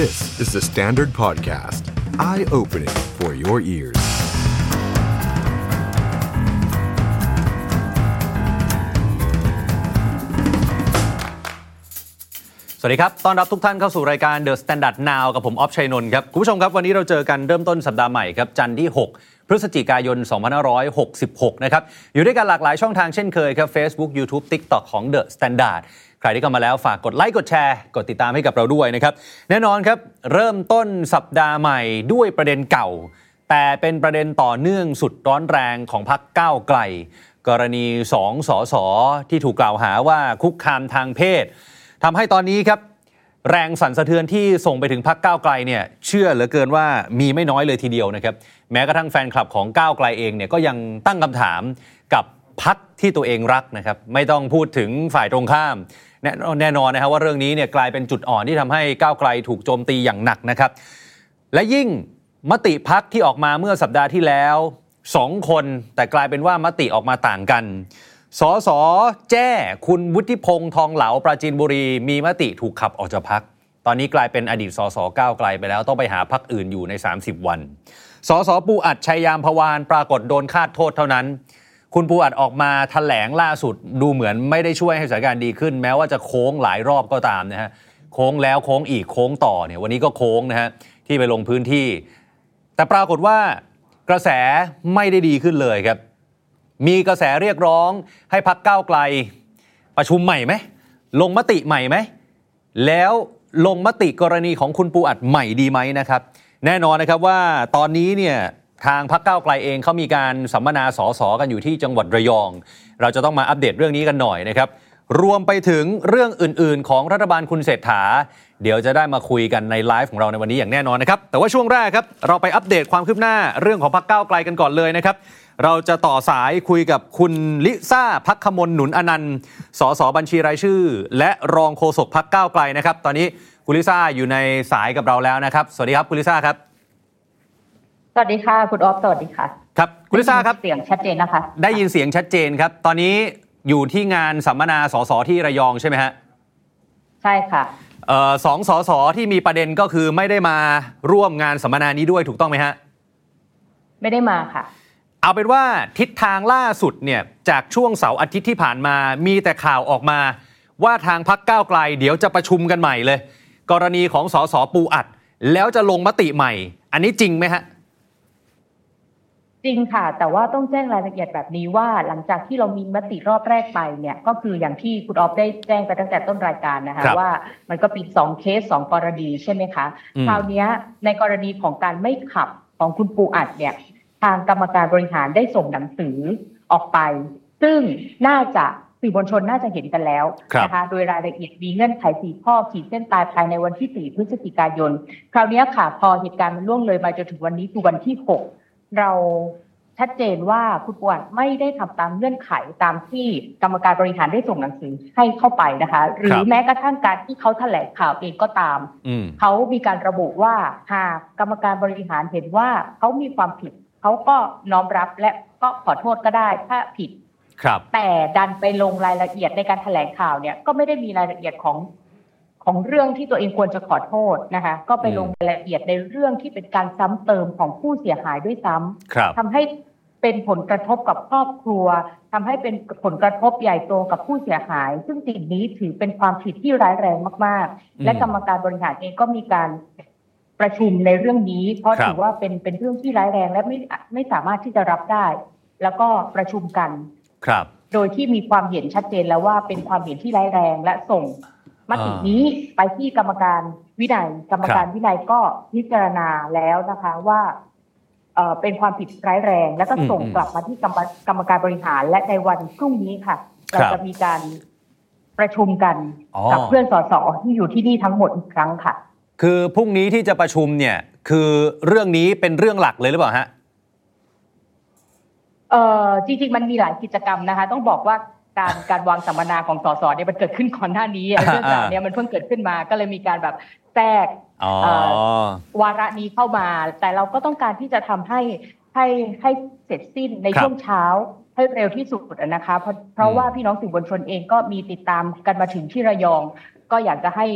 This is the Standard Podcast. Eye-opening for your ears. สวัสดีครับ ต้อนรับทุกท่านเข้าสู่รายการ The Standard Now กับผมออฟชัยนนท์ครับ คุณผู้ชมครับวันนี้เราเจอกันเริ่มต้นสัปดาห์ใหม่ครับ จันทร์ที่ 6 พฤศจิกายน 2566 นะครับ อยู่ด้วยกันหลากหลายช่องทางเช่นเคยครับ Facebook YouTube TikTok ของ The Standard ใครที่เข้ามาแล้วฝากกดไลค์กดแชร์กดติดตามให้กับเราด้วยนะครับ แน่นอนครับ เริ่มต้นสัปดาห์ใหม่ด้วยประเด็นเก่า แต่เป็นประเด็นต่อเนื่องสุดร้อนแรงของพรรคก้าวไกล กรณีสองสอสอที่ถูกกล่าวหาว่าคุกคามทางเพศทำให้ตอนนี้ครับแรงสั่นสะเทือนที่ส่งไปถึงพักก้าวไกลเนี่ยเชื่อเหลือเกินว่ามีไม่น้อยเลยทีเดียวนะครับ แม้กระทั่งแฟนคลับของก้าวไกลเองเนี่ยก็ยังตั้งคำถามกับพักที่ตัวเองรักนะครับ ไม่ต้องพูดถึงฝ่ายตรงข้าม แน่นอนนะครับว่าเรื่องนี้เนี่ยกลายเป็นจุดอ่อนที่ทำให้ก้าวไกลถูกโจมตีอย่างหนักนะครับ และยิ่งมติพักที่ออกมาเมื่อสัปดาห์ที่แล้วสองคนแต่กลายเป็นว่ามติออกมาต่างกันสสแจ้คุณวุฒิพงษ์ทองเหลาปราจีนบุรี มีมติถูกขับออกจากพัก ตอนนี้กลายเป็นอดีตสสก้าวไกลไปแล้วต้องไปหาพักอื่นอยู่ใน 30 วันสสปูอัดชัยยามพวานปรากฏโดนคาดโทษเท่านั้น คุณปูอัดออกมาแถลงล่าสุดดูเหมือนไม่ได้ช่วยให้สถานการณ์ดีขึ้น แม้ว่าจะโค้งหลายรอบก็ตามนะฮะโค้งแล้วโค้งอีกโค้งต่อเนี่ยวันนี้ก็โค้งนะฮะที่ไปลงพื้นที่ แต่ปรากฏว่ากระแสไม่ได้ดีขึ้นเลยครับ มีกระแสเรียกร้องให้พักก้าวไกล ประชุมใหม่ไหมลงมติใหม่ไหมแล้วลงมติกรณีของคุณปูอัดใหม่ดีไหมนะครับ แน่นอนนะครับว่าตอนนี้เนี่ย ทางพักเก้าไกลเองเขามีการสัมมนาสอสอกันอยู่ที่จังหวัดระยอง เราจะต้องมาอัปเดตเรื่องนี้กันหน่อยนะครับ รวมไปถึงเรื่องอื่น ๆ ของรัฐบาลคุณเศรษฐา เดี๋ยวจะได้มาคุยกันในไลฟ์ของเราในวันนี้อย่างแน่นอนนะครับ แต่ว่าช่วงแรกครับ เราไปอัปเดตความคืบหน้าเรื่องของพักเก้าไกลกันก่อนเลยนะครับ เราจะต่อสายคุยกับคุณลิซ่าพักขมลหนุนอนันต์ สสบัญชีรายชื่อ และรองโฆษกพักเก้าไกลนะครับ ตอนนี้คุณลิซ่าอยู่ในสายกับเราแล้วนะครับ สวัสดีครับคุณลิซ่าครับ สวัสดีค่ะ คุณออฟสวัสดีค่ะ ครับ คุณลิซ่าครับเสียงชัดเจนนะคะ ได้ยินเสียงชัดเจนครับ ตอนนี้อยู่ที่งานสัมมนาสสที่ระยองใช่ไหมฮะใช่ค่ะเอ่อสองสสที่มีประเด็นก็คือไม่ได้มาร่วมงานสัมมนานี้ด้วยถูกต้องไหมฮะไม่ได้มาค่ะ เอาเป็นว่าทิศทางล่าสุดเนี่ยจากช่วงเสาร์อาทิตย์ที่ผ่านมามีแต่ข่าวออกมา ว่าทางพักก้าวไกล เดี๋ยวจะประชุมกันใหม่เลย กรณีของสสปูอัด แล้วจะลงมติใหม่ อันนี้จริงไหมฮะ จริงค่ะ แต่ว่าต้องแจ้งรายละเอียดแบบนี้ว่าหลังจากที่เรามีมติรอบแรกไปเนี่ย ก็คืออย่างที่คุณออฟได้แจ้งไปตั้งแต่ต้นรายการนะคะครับว่ามันก็ปิดสองเคสสองกรณีใช่ไหมคะอืมคราวเนี้ยในกรณีของการไม่ขับของคุณปูอัดเนี่ย ทางกรรมการบริหารได้ส่งหนังสือออกไป ซึ่งน่าจะสื่อมวลชนน่าจะเห็นกันแล้วครับนะคะโดยรายละเอียดมีเงื่อนไขสี่ข้อขีดเส้นตายภายในวันที่4พฤศจิกายน คราวเนี้ยค่ะพอเหตุการณ์มันล่วงเลยมาจนถึงวันนี้คือวันที่6 เราชัดเจนว่าคุณปวนไม่ได้ทำตามเงื่อนไขตามที่กรรมการบริหารได้ส่งหนังสือให้เข้าไปนะคะ หรืครัอบแม้กระทั่งการที่เขาแถลงข่าวเองก็ตามอืมเขามีการระบุว่าหากกรรมการบริหารเห็นว่าเขามีความผิด เขาก็น้อมรับและก็ขอโทษก็ได้ถ้าผิดครับแต่ดันไปลงรายละเอียดในการแถลงข่าวเนี่ยก็ไม่ได้มีรายละเอียดของ ของเรื่องที่ตัวเองควรจะขอโทษนะคะ ก็ไปลงรายละเอียดในเรื่องที่เป็นการซ้ำเติมของผู้เสียหายด้วยซ้ำครับทำให้เป็นผลกระทบกับครอบครัวทำให้เป็นผลกระทบใหญ่โตกับผู้เสียหาย ซึ่งสิ่งนี้ถือเป็นความผิดที่ร้ายแรงมากอืมๆและกรรมการบริหารเองก็มีการประชุมในเรื่องนี้ เพราะครับถือว่าเป็นเป็นเรื่องที่ร้ายแรงและไม่ไม่สามารถที่จะรับได้ แล้วก็ประชุมกันครับ โดยที่มีความเห็นชัดเจนแล้วว่าเป็นความเห็นที่ร้ายแรงและส่ง มตินี้ไปที่กรรมการวินัย กรรมการวินัยก็พิจารณาแล้วนะคะว่าเอ่อเป็นความผิดร้ายแรง แล้วก็ส่งอืมกลับมาที่กรรมกรรมการบริหาร และในวันพรุ่งนี้ค่ะครับเราจะมีการประชุมกันอ๋อกับเพื่อนสสที่อยู่ที่นี่ทั้งหมดอีกครั้งค่ะ คือพรุ่งนี้ที่จะประชุมเนี่ย คือเรื่องนี้เป็นเรื่องหลักเลยหรือเปล่าฮะเอ่อจริงๆมันมีหลายกิจกรรมนะคะ ต้องบอกว่า การการวางสัมมนาของสสเนี่ยมันเกิดขึ้นก่อนหน้านี้อ่าเรื่องราวเนี้ยมันเพิ่งเกิดขึ้นมาก็เลยมีการแบบแทรกอ๋อเอ่วาระนี้เข้ามา แต่เราก็ต้องการที่จะทำให้ให้ให้เสร็จสิ้นในครับช่วงเช้าให้เร็วที่สุดอะนะคะเพราะเพราะว่าพี่น้องสื่อมวลชนเองก็มีติดตามกันมาถึงที่ระยอง ก็อยากจะให้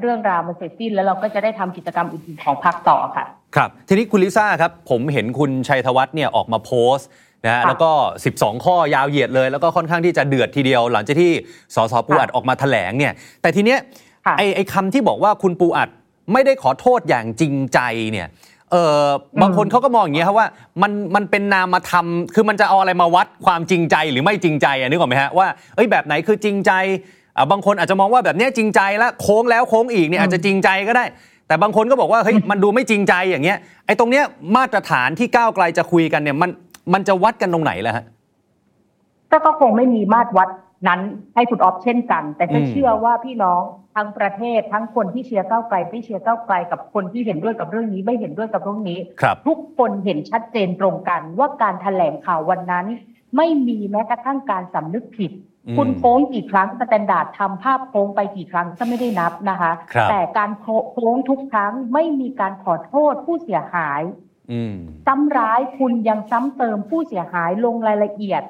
เรื่องราวมันเสร็จสิ้น แล้วเราก็จะได้ทำกิจกรรมอื่นๆของพรรคต่อค่ะ ครับ ทีนี้คุณลิซ่าครับ ผมเห็นคุณชัยธวัฒน์เนี่ยออกมาโพสต์ นะฮะค่ะแล้วก็ 12 ข้อยาวเหยียดเลย แล้วก็ค่อนข้างที่จะเดือดทีเดียว หลังจากที่สสปูอัดออกมาแถลงเนี่ยแต่ทีเนี้ยค่ะไอ้ไอ้คำที่บอกว่าคุณปูอัดไม่ได้ขอโทษอย่างจริงใจเนี่ยเออบางคนเขาก็มองอย่างเงี้ยครับว่ามันมันเป็นนามธรรมคือมันจะเอาอะไรมาวัดความจริงใจหรือไม่จริงใจอะนึกออกไหมฮะว่าเอ้ยแบบไหนคือจริงใจอะบางคนอาจจะมองว่าแบบเนี้ยจริงใจแล้วโค้งแล้วโค้งอีกเนี่ยอาจจะจริงใจก็ได้ แต่บางคนก็บอกว่าเฮ้ยมันดูไม่จริงใจอย่างเงี้ยไอ้ตรงเนี้ยมาตรฐานที่ก้าวไกลจะคุยกันเนี่ยมัน มันจะวัดกันตรงไหนล่ะฮะก็ก็คงไม่มีมาตรวัดนั้นให้คุณออฟเช่นกัน แต่ก็อืมเชื่อว่าพี่น้องทั้งประเทศทั้งคนที่เชียร์ก้าวไกลไม่เชียร์ก้าวไกลกับคนที่เห็นด้วยกับเรื่องนี้ไม่เห็นด้วยกับเรื่องนี้ครับทุกคนเห็นชัดเจนตรงกัน ว่าการแถลงข่าววันนั้น ไม่มีแม้กระทั่งการสำนึกผิดอืมคุณโค้งกี่ครั้งสแตนดาร์ดทำภาพโค้งไปกี่ครั้งก็ไม่ได้นับนะคะครับแต่การโค้งทุกครั้งไม่มีการขอโทษผู้เสียหายอืม ซ้ำร้ายคุณยังซ้ำเติมผู้เสียหายลงรายละเอียด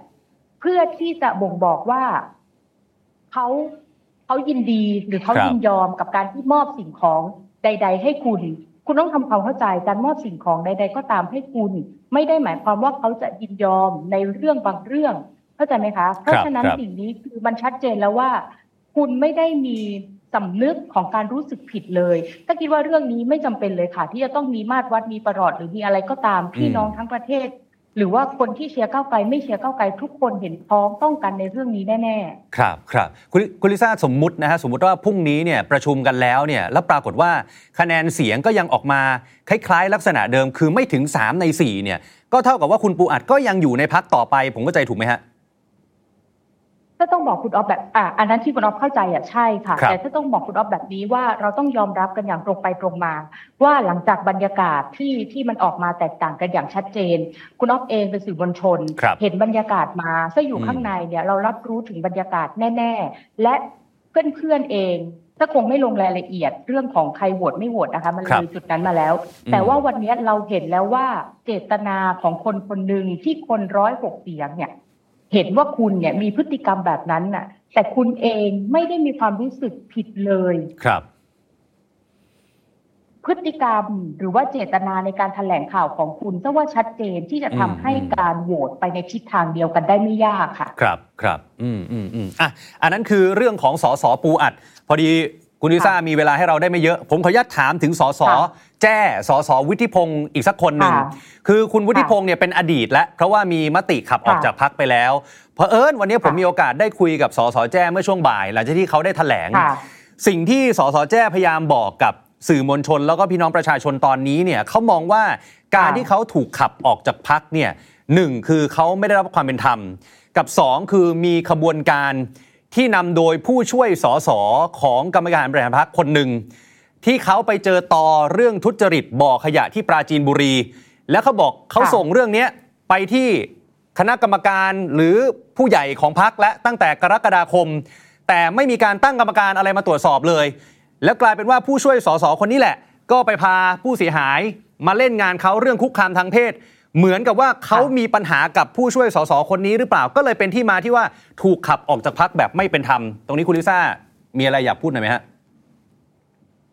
เพื่อที่จะบ่งบอกว่าเขาเขายินดีหรือเขาครับยินยอมกับการที่มอบสิ่งของใด ๆ ให้คุณ คุณต้องทำความเข้าใจการมอบสิ่งของใด ๆ ก็ตามให้คุณ ไม่ได้หมายความว่าเขาจะยินยอมในเรื่องบางเรื่องเข้าใจไหมคะ เพราะฉะนั้นครับสิ่งนี้คือมันชัดเจนแล้วว่า คุณไม่ได้มี สำนึกของการรู้สึกผิดเลย ถ้าคิดว่าเรื่องนี้ไม่จำเป็นเลยค่ะ ที่จะต้องมีมาตรวัดมีประหลอดหรือมีอะไรก็ตามพี่น้องทั้งประเทศ หรือว่าคนที่เชียร์ก้าวไกลไม่เชียร์ก้าวไกลทุกคนเห็นพ้องต้องกันในเรื่องนี้แน่ๆครับครับคุณคุณลิซ่าสมมุตินะฮะสมมุติว่าพรุ่งนี้เนี่ยประชุมกันแล้วเนี่ยแล้วปรากฏว่าคะแนนเสียงก็ยังออกมาคล้ายๆ ลักษณะเดิมคือไม่ถึง 3 ใน4เนี่ยก็เท่ากับว่าคุณปูอัดก็ยังอยู่ในพักต่อไป ผมก็ใจถูกไหมฮะ ถ้าต้องบอกคุณออฟแบบอะอันนั้นที่คุณออฟเข้าใจอะใช่ค่ะครับแต่ถ้าต้องบอกคุณออฟแบบนี้ว่าเราต้องยอมรับกันอย่างตรงไปตรงมา ว่าหลังจากบรรยากาศที่ที่มันออกมาแตกต่างกันอย่างชัดเจน คุณออฟเองเป็นสื่อมวลชนครับเห็นบรรยากาศมาซึ่งอยู่อืมข้างในเนี่ยเรารับรู้ถึงบรรยากาศแน่ ๆ และเพื่อนๆเองถ้าคงไม่ลงรายละเอียดเรื่องของใครโหวตไม่โหวตนะคะ มันครัเลบยจุดนั้นมาแล้วอืมแต่ว่าวันนี้เราเห็นแล้วว่าเจตนาของคนคนหนึ่งที่คนร้อยหกเสียงเนี่ย เห็นว่าคุณเนี่ยมีพฤติกรรมแบบนั้นน่ะ แต่คุณเองไม่ได้มีความรู้สึกผิดเลยครับ พฤติกรรมหรือว่าเจตนาในการแถลงข่าวของคุณก็ว่าชัดเจนที่จะทำอืมให้การโหวตไปในทิศทางเดียวกันได้ไม่ยากค่ะ ครับครับ อืมอืมอืมอะอันนั้นคือเรื่องของสสปูอัด พอดี คุณลิซ่ามีเวลาให้เราได้ไม่เยอะ ผมขออนุญาตถามถึงสสค่ะแจ้สสวุฒิพงศ์อีกสักคนหนึ่งค่ะคือคุณวุฒิพงศ์เนี่ยเป็นอดีตแล้วเพราะว่ามีมติขับออกค่ะจากพักไปแล้วเพอเอิญวันนี้ผมค่ะมีโอกาสได้คุยกับสสแจ้เมื่อช่วงบ่าย หลังจากที่เขาได้แถลงค่ะสิ่งที่สสแจ้พยายามบอกกับสื่อมวลชน แล้วก็พี่น้องประชาชนตอนนี้เนี่ยเขามองว่าการค่ะที่เขาถูกขับออกจากพักเนี่ยหนึ่งคือเขาไม่ได้รับความเป็นธรรม กับสองคือมีขบวนการ ที่นำโดยผู้ช่วยสสของกรรมการบริหารพักคคนหนึ่ง ที่เขาไปเจอต่อเรื่องทุจริตบ่อขยะที่ปราจีนบุรี แล้วเขาบอกเขาส่งเรื่องนี้ไปที่คณะกรรมการหรือผู้ใหญ่ของพักและตั้งแต่กรกฎาคม แต่ไม่มีการตั้งกรรมการอะไรมาตรวจสอบเลย แล้วกลายเป็นว่าผู้ช่วยสสคนนี้แหละ ก็ไปพาผู้เสียหายมาเล่นงานเขาเรื่องคุกคามทางเพศ เหมือนกับว่าเขามีปัญหากับผู้ช่วยสสคนนี้หรือเปล่าก็เลยเป็นที่มาที่ว่าถูกขับออกจากพักแบบไม่เป็นธรรม ตรงนี้คุณลิซ่ามีอะไรอยากพูดหน่อยไหมฮะ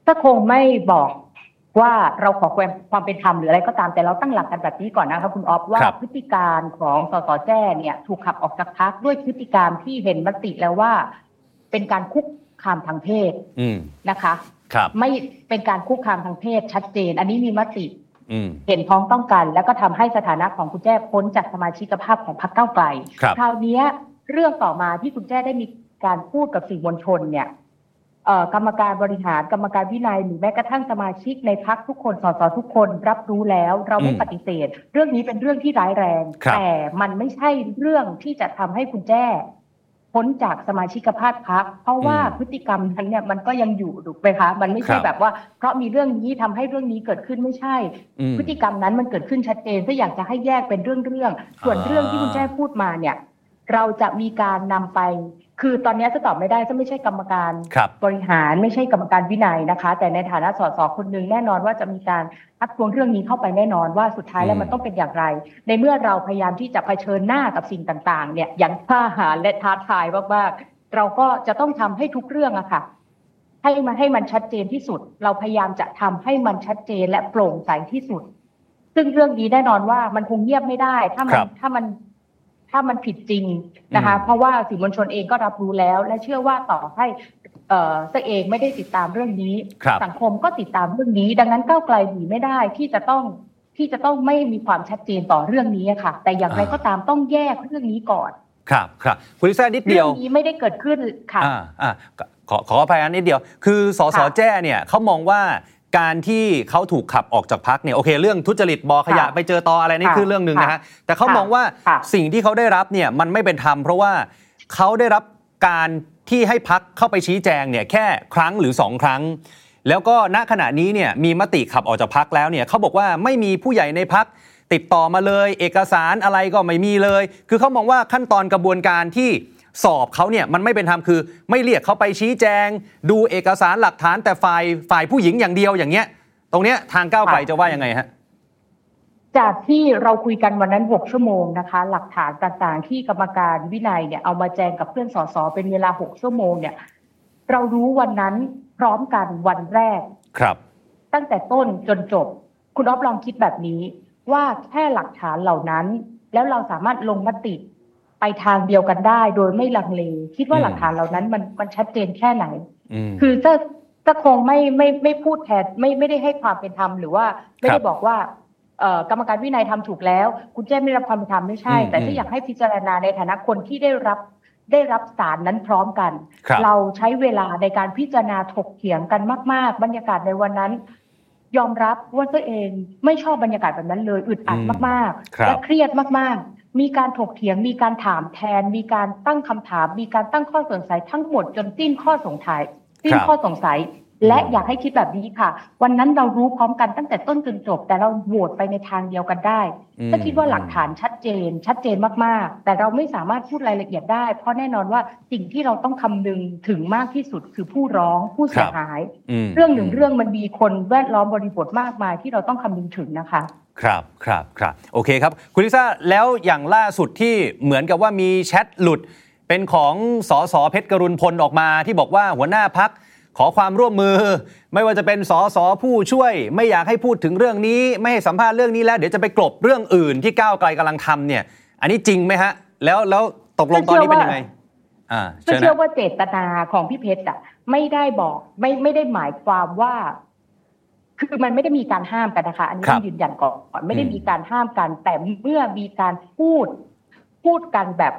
ถ้าคงไม่บอกว่าเราขอความความเป็นธรรมหรืออะไรก็ตามแต่เราตั้งหลักกันแบบนี้ก่อนนะคะคุณออฟว่าครับพฤติการของสสแจ้เนี่ยถูกขับออกจากพักด้วยพฤติการที่เห็นมติแล้วว่า เป็นการคุกคามทางเพศอืมนะคะครับไม่เป็นการคุกคามทางเพศชัดเจน อันนี้มีมติอืม เห็นพ้องต้องกัน แล้วก็ทำให้สถานะของคุณแจ้พ้นจากสมาชิกภาพของพรรคก้าวไกลครับคราวเนี้ยเรื่องต่อมาที่คุณแจ้ได้มีการพูดกับสื่อมวลชนเนี่ยเอ่อกรรมการบริหารกรรมการวินัยหรือแม้กระทั่งสมาชิกในพักทุกคนสสทุกคนรับรู้แล้ว เราไม่อืมปฏิเสธ เรื่องนี้เป็นเรื่องที่ร้ายแรงครับแต่มันไม่ใช่เรื่องที่จะทำให้คุณแจ้ พ้นจากสมาชิกภาพพักเพราะว่าพฤติกรรมนั้นเนี่ยมันก็ยังอยู่ถูกไหมคะมันไม่ใช่แบบว่า เพราะมีเรื่องนี้ทำให้เรื่องนี้เกิดขึ้นไม่ใช่อืมพฤติกรรมนั้นมันเกิดขึ้นชัดเจนถ้าอยากจะให้แยกเป็นเรื่องๆส่วนอ่าเรื่องที่คุณแจ้พูดมาเนี่ย เราจะมีการนำไป คือตอนนี้จะตอบไม่ได้จะไม่ใช่กรรมการครับบริหารไม่ใช่กรรมการวินัยนะคะ แต่ในฐานะสสคนหนึ่งแน่นอนว่าจะมีการทักทวงเรื่องนี้เข้าไปแน่นอนว่าสุดท้ายแล้วอืมมันต้องเป็นอย่างไร ในเมื่อเราพยายามที่จะเผชิญหน้ากับสิ่งต่างๆ เนี่ยอย่างท้าหารและท้าทายมากๆเราก็จะต้องทำให้ทุกเรื่องอะค่ะให้มันให้มันชัดเจนที่สุด เราพยายามจะทำให้มันชัดเจนและโปร่งใสที่สุด ซึ่งเรื่องนี้แน่นอนว่ามันคงเงียบไม่ได้ ถ้ามันถ้ามัน ถ้ามันผิดจริงนะคะ เพราะว่าสื่อมวลชนเองก็รับรู้แล้ว และเชื่อว่าต่อให้เอ่อตัวเองไม่ได้ติดตามเรื่องนี้ สังคมก็ติดตามเรื่องนี้ ดังนั้นก้าวไกลหนีไม่ได้ที่จะต้องที่จะต้องไม่มีความชัดเจนต่อเรื่องนี้ค่ะ แต่อย่างไรก็ตามต้องแยกเรื่องนี้ก่อน ครับครับคุณลิซ่านิดเดียวเรื่องนี้ไม่ได้เกิดขึ้นค่ะอ่าอ่าขอขออภัยนิดเดียว คือสสแจ้เนี่ยเขามองว่า การที่เขาถูกขับออกจากพักเนี่ยโอเค เรื่องทุจริตบอขยะไปเจอตออะไรนี่คือเรื่องหนึ่งนะฮะแต่เขามองว่าสิ่งที่เขาได้รับเนี่ยมันไม่เป็นธรรมเพราะว่าเขาได้รับการที่ให้พักเข้าไปชี้แจงเนี่ยแค่ครั้งหรือสองครั้ง แล้วก็ณขณะนี้เนี่ยมีมติขับออกจากพักแล้วเนี่ยเขาบอกว่าไม่มีผู้ใหญ่ในพักติดต่อมาเลย เอกสารอะไรก็ไม่มีเลย คือเขามองว่าขั้นตอนกระบวนการที่ สอบเขาเนี่ยมันไม่เป็นธรรมคือ ไม่เรียกเขาไปชี้แจง ดูเอกสารหลักฐานแต่ฝ่ายฝ่ายผู้หญิงอย่างเดียวอย่างเงี้ย ตรงเนี้ยทางก้าวไกลจะว่ายังไงฮะจากที่เราคุยกันวันนั้น 6 ชั่วโมงนะคะ หลักฐานต่างๆ ที่กรรมการวินัยเนี่ยเอามาแจงกับเพื่อนสสเป็นเวลา 6 ชั่วโมงเนี่ย เรารู้วันนั้นพร้อมกันวันแรกครับ ตั้งแต่ต้นจนจบ คุณอ๊อฟลองคิดแบบนี้ ว่าแค่หลักฐานเหล่านั้น แล้วเราสามารถลงมติ ไปทางเดียวกันได้ โดยไม่ลังเล คิดว่าหลักฐานเหล่านั้นมันมันชัดเจนแค่ไหน คือจะจะคงไม่ไม่ไม่พูดแทนไม่ไม่ได้ให้ความเป็นธรรมหรือว่าไม่ได้บอกว่ากรรมการวินัยทำถูกแล้ว คุณแจ้ไม่รับความเป็นธรรมไม่ใช่ แต่ที่อยากให้พิจารณาในฐานะคนที่ได้รับได้รับสารนั้นพร้อมกันเราใช้เวลาในการพิจารณาถกเถียงกันมาก ๆ บรรยากาศในวันนั้น ยอมรับว่าตัวเองไม่ชอบบรรยากาศแบบนั้นเลยอึดอัดมากๆ และเครียดมากๆ มีการถกเถียง มีการถามแทน มีการตั้งคำถาม มีการตั้งข้อสงสัยทั้งหมดจนสิ้นข้อสงสัยสิ้นข้อสงสัย และอยากให้คิดแบบนี้ค่ะ วันนั้นเรารู้พร้อมกันตั้งแต่ต้นจนจบ แต่เราโหวตไปในทางเดียวกันได้ ถ้าคิดว่าหลักฐานชัดเจน ชัดเจนมากๆ แต่เราไม่สามารถพูดรายละเอียดได้ เพราะแน่นอนว่าสิ่งที่เราต้องคำนึงถึงมากที่สุดคือผู้ร้องผู้เสียหาย เรื่องหนึ่งเรื่องมันมีคนแวดล้อมบริบทมากมายที่เราต้องคำนึงถึงนะคะครับครับครับโอเคครับ คุณลิซ่าแล้วอย่างล่าสุดที่เหมือนกับว่ามีแชทหลุดเป็นของสอสอเพชรกรุณพลออกมาที่บอกว่าหัวหน้าพัก ขอความร่วมมือ ไม่ว่าจะเป็นสสผู้ช่วย ไม่อยากให้พูดถึงเรื่องนี้ ไม่ให้สัมภาษณ์เรื่องนี้แล้ว เดี๋ยวจะไปกลบเรื่องอื่นที่ก้าวไกลกำลังทำเนี่ย อันนี้จริงไหมฮะ แล้วแล้วตกลงตอนนี้เป็นยังไงอ่าเชื่อว่าเจตนาของพี่เพชรอะ ไม่ได้บอกไม่ไม่ได้หมายความว่าคือมันไม่ได้มีการห้ามกันนะคะอันนี้ต้องยืนยันก่อนไม่ได้มีการห้ามกัน แต่เมื่อมีการพูด พูดกันแบบ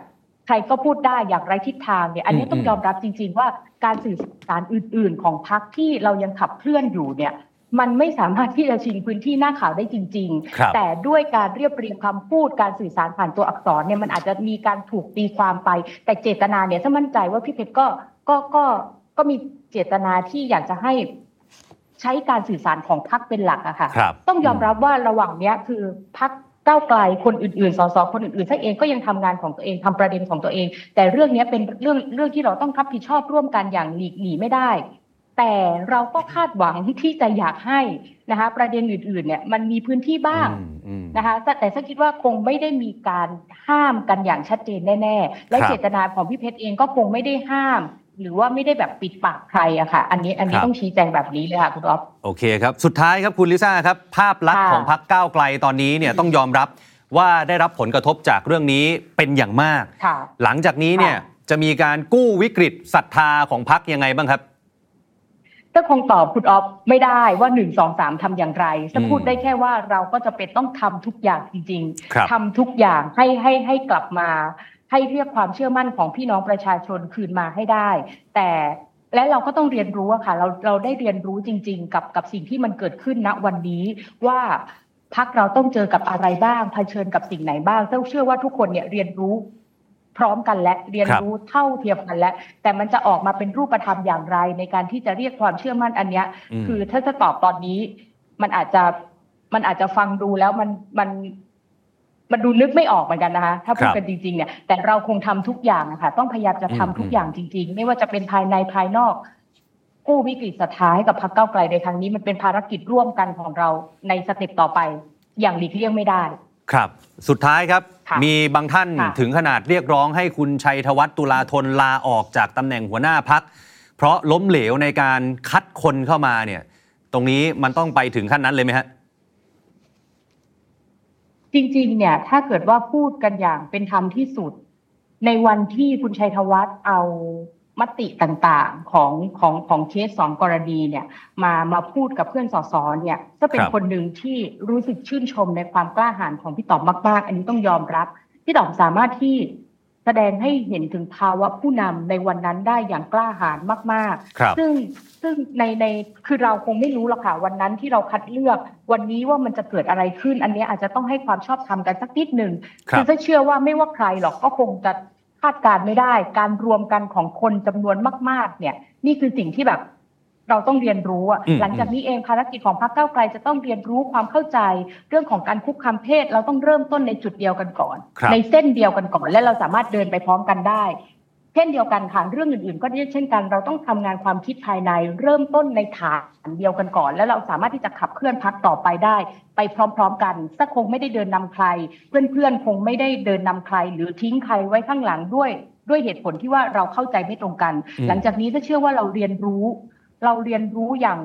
ใครก็พูดได้อย่างไรทิศทางเนี่ย อันนี้ต้องยอมรับจริง ๆ ว่าการสื่อสารอื่น ๆ ของพรรคที่เรายังขับเคลื่อนอยู่เนี่ย มันไม่สามารถที่จะชิงพื้นที่หน้าข่าวได้จริง ๆ แต่ด้วยการเรียบเรียงคำพูดการสื่อสารผ่านตัวอักษรเนี่ยมันอาจจะมีการถูกตีความไป แต่เจตนาเนี่ยถ้ามั่นใจว่าพี่เพชรก็ก็ก็ก็มีเจตนาที่อยากจะให้ใช้การสื่อสารของพรรคเป็นหลักอะค่ะ ต้องยอมรับว่าระหว่างเนี้ยคือพรรค ก้าวไกลคนอื่นๆ สสคนอื่นๆท่านเองก็ยังทำงานของตัวเองทำประเด็นของตัวเอง แต่เรื่องนี้เป็นเรื่องเรื่องที่เราต้องรับผิดชอบร่วมกันอย่างหลีกหนีไม่ได้ แต่เราก็คาดหวังที่จะอยากให้นะคะประเด็นอื่นๆเนี่ยมันมีพื้นที่บ้างนะคะแต่ถ้าคิดว่าคงไม่ได้มีการห้ามกันอย่างชัดเจนแน่ๆและเจตนาของพี่เพชรเองก็คงไม่ได้ห้าม หรือว่าไม่ได้แบบปิดปากใครอะค่ะ อันนี้อันนี้ต้องชี้แจงแบบนี้เลยค่ะคุณอ๊อฟโอเคครับ สุดท้ายครับคุณลิซ่าครับ ภาพลักษณ์ของพรรคก้าวไกลตอนนี้เนี่ยต้องยอมรับว่าได้รับผลกระทบจากเรื่องนี้เป็นอย่างมาก หลังจากนี้เนี่ยจะมีการกู้วิกฤตศรัทธาของพรรคยังไงบ้างครับก็คงตอบคุณออฟไม่ได้ว่าหนึ่งสองสามทำอย่างไรจะพูดได้แค่ว่าเราก็จะเป็นต้องทำทุกอย่างจริงๆทำทุกอย่างให้ให้ให้กลับมา ให้เรียกความเชื่อมั่นของพี่น้องประชาชนคืนมาให้ได้ แต่และเราก็ต้องเรียนรู้อะค่ะ เราเราได้เรียนรู้จริง ๆ กับกับสิ่งที่มันเกิดขึ้นณวันนี้ว่าพักเราต้องเจอกับอะไรบ้างเผชิญกับสิ่งไหนบ้างเจ้าเชื่อว่าทุกคนเนี่ยเรียนรู้พร้อมกันและเรียนรู้เท่าเทียมกันและ แต่มันจะออกมาเป็นรูปธรรมอย่างไร ในการที่จะเรียกความเชื่อมั่นอันเนี้ย คือถ้าจะตอบตอนนี้ มันอาจจะมันอาจจะฟังดูแล้วมันมัน มันดูนึกไม่ออกเหมือนกันนะคะ ถ้าพูดกันจริงๆเนี่ยแต่เราคงทำทุกอย่างนะคะต้องพยายามจะทำทุกอย่างจริง ๆ ไม่ว่าจะเป็นภายในภายนอกกู้วิกฤตสุดท้ายกับพรรคเก้าไกลในครั้งนี้มันเป็นภารกิจร่วมกันของเราในสเต็ปต่อไป อย่างหลีกเลี่ยงไม่ได้ ครับ สุดท้ายครับ มีบางท่านถึงขนาดเรียกร้องให้คุณชัยธวัฒน์ตุลาธนลาออกจากตำแหน่งหัวหน้าพัก เพราะล้มเหลวในการคัดคนเข้ามาเนี่ย ตรงนี้มันต้องไปถึงขั้นนั้นเลยไหมฮะ จริง ๆ เนี่ย ถ้าเกิดว่าพูดกันอย่างเป็นธรรมที่สุด ในวันที่คุณชัยธวัฒน์เอามติต่างๆของของของเคสสองกรณีเนี่ยมามาพูดกับเพื่อนสสเนี่ยก็เป็นคคนหนึ่งที่รู้สึกชื่นชมในความกล้าหาญของพี่ต๋อมมาก ๆ อันนี้ต้องยอมรับ พี่ต๋อมสามารถที่ แสดงให้เห็นถึงภาวะผู้นำในวันนั้นได้อย่างกล้าหาญมากครับๆซึ่งซึ่งในในคือเราคงไม่รู้หรอกค่ะวันนั้นที่เราคัดเลือก วันนี้ว่ามันจะเกิดอะไรขึ้น อันนี้อาจจะต้องให้ความชอบธรรมกันสักนิดหนึ่งครับอถ้าเชื่อว่าไม่ว่าใครหรอกก็คงจะคาดการณ์ไม่ได้ การรวมกันของคนจำนวนมาก ๆ เนี่ย นี่คือสิ่งที่แบบ เราต้องเรียนรู้อะอืมหลังจากนี้เองภารกิจของพรรคก้าวไกลจะต้องเรียนรู้ความเข้าใจ เรื่องของการคุกคามเพศ เราต้องเริ่มต้นในจุดเดียวกันก่อนครับในเส้นเดียวกันก่อนและเราสามารถเดินไปพร้อมกันได้เช่นเดียวกันค่ะเรื่องอื่นๆ ก็เช่นกัน เราต้องทำงานความคิดภายใน เริ่มต้นในฐานเดียวกันก่อน แล้วเราสามารถที่จะขับเคลื่อนพักต่อไปได้ ไปพร้อมๆกันสักคงไม่ได้เดินนำใคร เพื่อนๆคงไม่ได้เดินนำใคร หรือทิ้งใครไว้ข้างหลังด้วย ด้วยเหตุผลที่ว่าเราเข้าใจไม่ตรงกันอืมหลังจากนี้ถ้าเชื่อว่าเราเรียนรู้ เราเรียนรู้อย่าง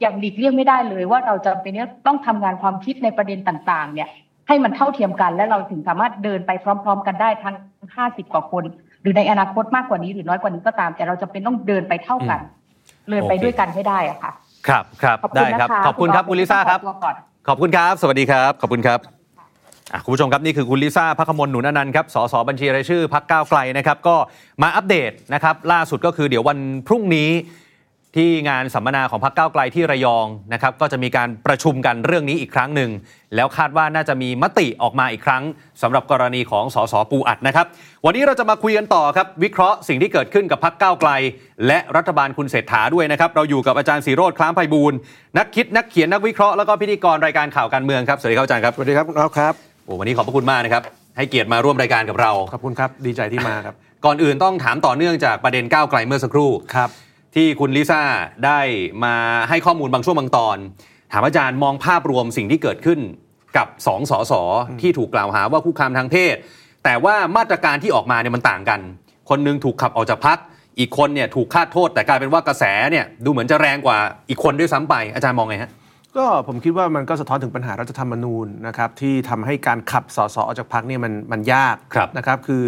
อย่างหลีกเลี่ยงไม่ได้เลยว่าเราจะเป็นเนี้ยต้องทำงานความคิดในประเด็นต่างๆ เนี่ยให้มันเท่าเทียมกัน และเราถึงสามารถเดินไปพร้อม ๆ กันได้ทั้งห้าสิบกว่าคน หรือในอนาคตมากกว่านี้หรือน้อยกว่านี้ก็ตาม แต่เราจะเป็นต้องเดินไปเท่ากัน เดินไปโอเคด้วยกันให้ได้อะค่ะ ครับครับขอบคุได้ณนะครับคะขอบคุณครับคุณลิซ่าครับขอตัวก่อนขอบคุณครับ สวัสดีครับ ขอบคุณครับอะคุณผู้ชมครับ นี่คือคุณลิซ่าพักขมลหนุนอนันต์ครับสสบัญชีรายชื่อพักก้าวไกลนะครับก็มาอัปเดตนะครับล่าสุดก็คือเดี๋ยววันพรุ่งนี้ ที่งานสัมมนาของพักก้าวไกลที่ระยองนะครับก็จะมีการประชุมกันเรื่องนี้อีกครั้งหนึ่ง แล้วคาดว่าน่าจะมีมติออกมาอีกครั้งสำหรับกรณีของสสปูอัดนะครับวันนี้เราจะมาคุยกันต่อครับวิเคราะห์สิ่งที่เกิดขึ้นกับพักก้าวไกล และรัฐบาลคุณเศรษฐาด้วยนะครับเราอยู่กับอาจารย์สีโรธคล้ามไพบูลย์นักคิดนักเขียนนักวิเคราะห์แล้วก็พิธีกรรายการข่าวการเมืองครับสวัสดีครับอาจารย์ครับสวัสดีครับคุณอ๊อฟครับโอ้วันนี้ขอบพระคุณมากนะครับให้เกียรติมาร่วมรายการกับเราขอบคุณครับดีใจที่มาครับก่อนอื่นต้องถามต่อเนื่องจากประเด็นก้าวไกลเมื่อสักครู่ครับ ที่คุณลิซ่าได้มาให้ข้อมูลบางช่วงบางตอน ถามอาจารย์มองภาพรวมสิ่งที่เกิดขึ้นกับสองสสที่ถูกกล่าวหาว่าคุกคามทางเพศ แต่ว่ามาตรการที่ออกมาเนี่ยมันต่างกัน คนหนึงถูกขับออกจากพักอีกคนเนี่ยถูกคาดโทษ แต่กลายเป็นว่ากระแสเนี่ยดูเหมือนจะแรงกว่าอีกคนด้วยซ้ำไปอาจารย์มองไงฮะก็ผมคิดว่ามันก็สะท้อนถึงปัญหารัฐธรรมนูญนะครับที่ทำให้การขับสสออกจากพักเนี่ยมันมันยากครับนะครับคือ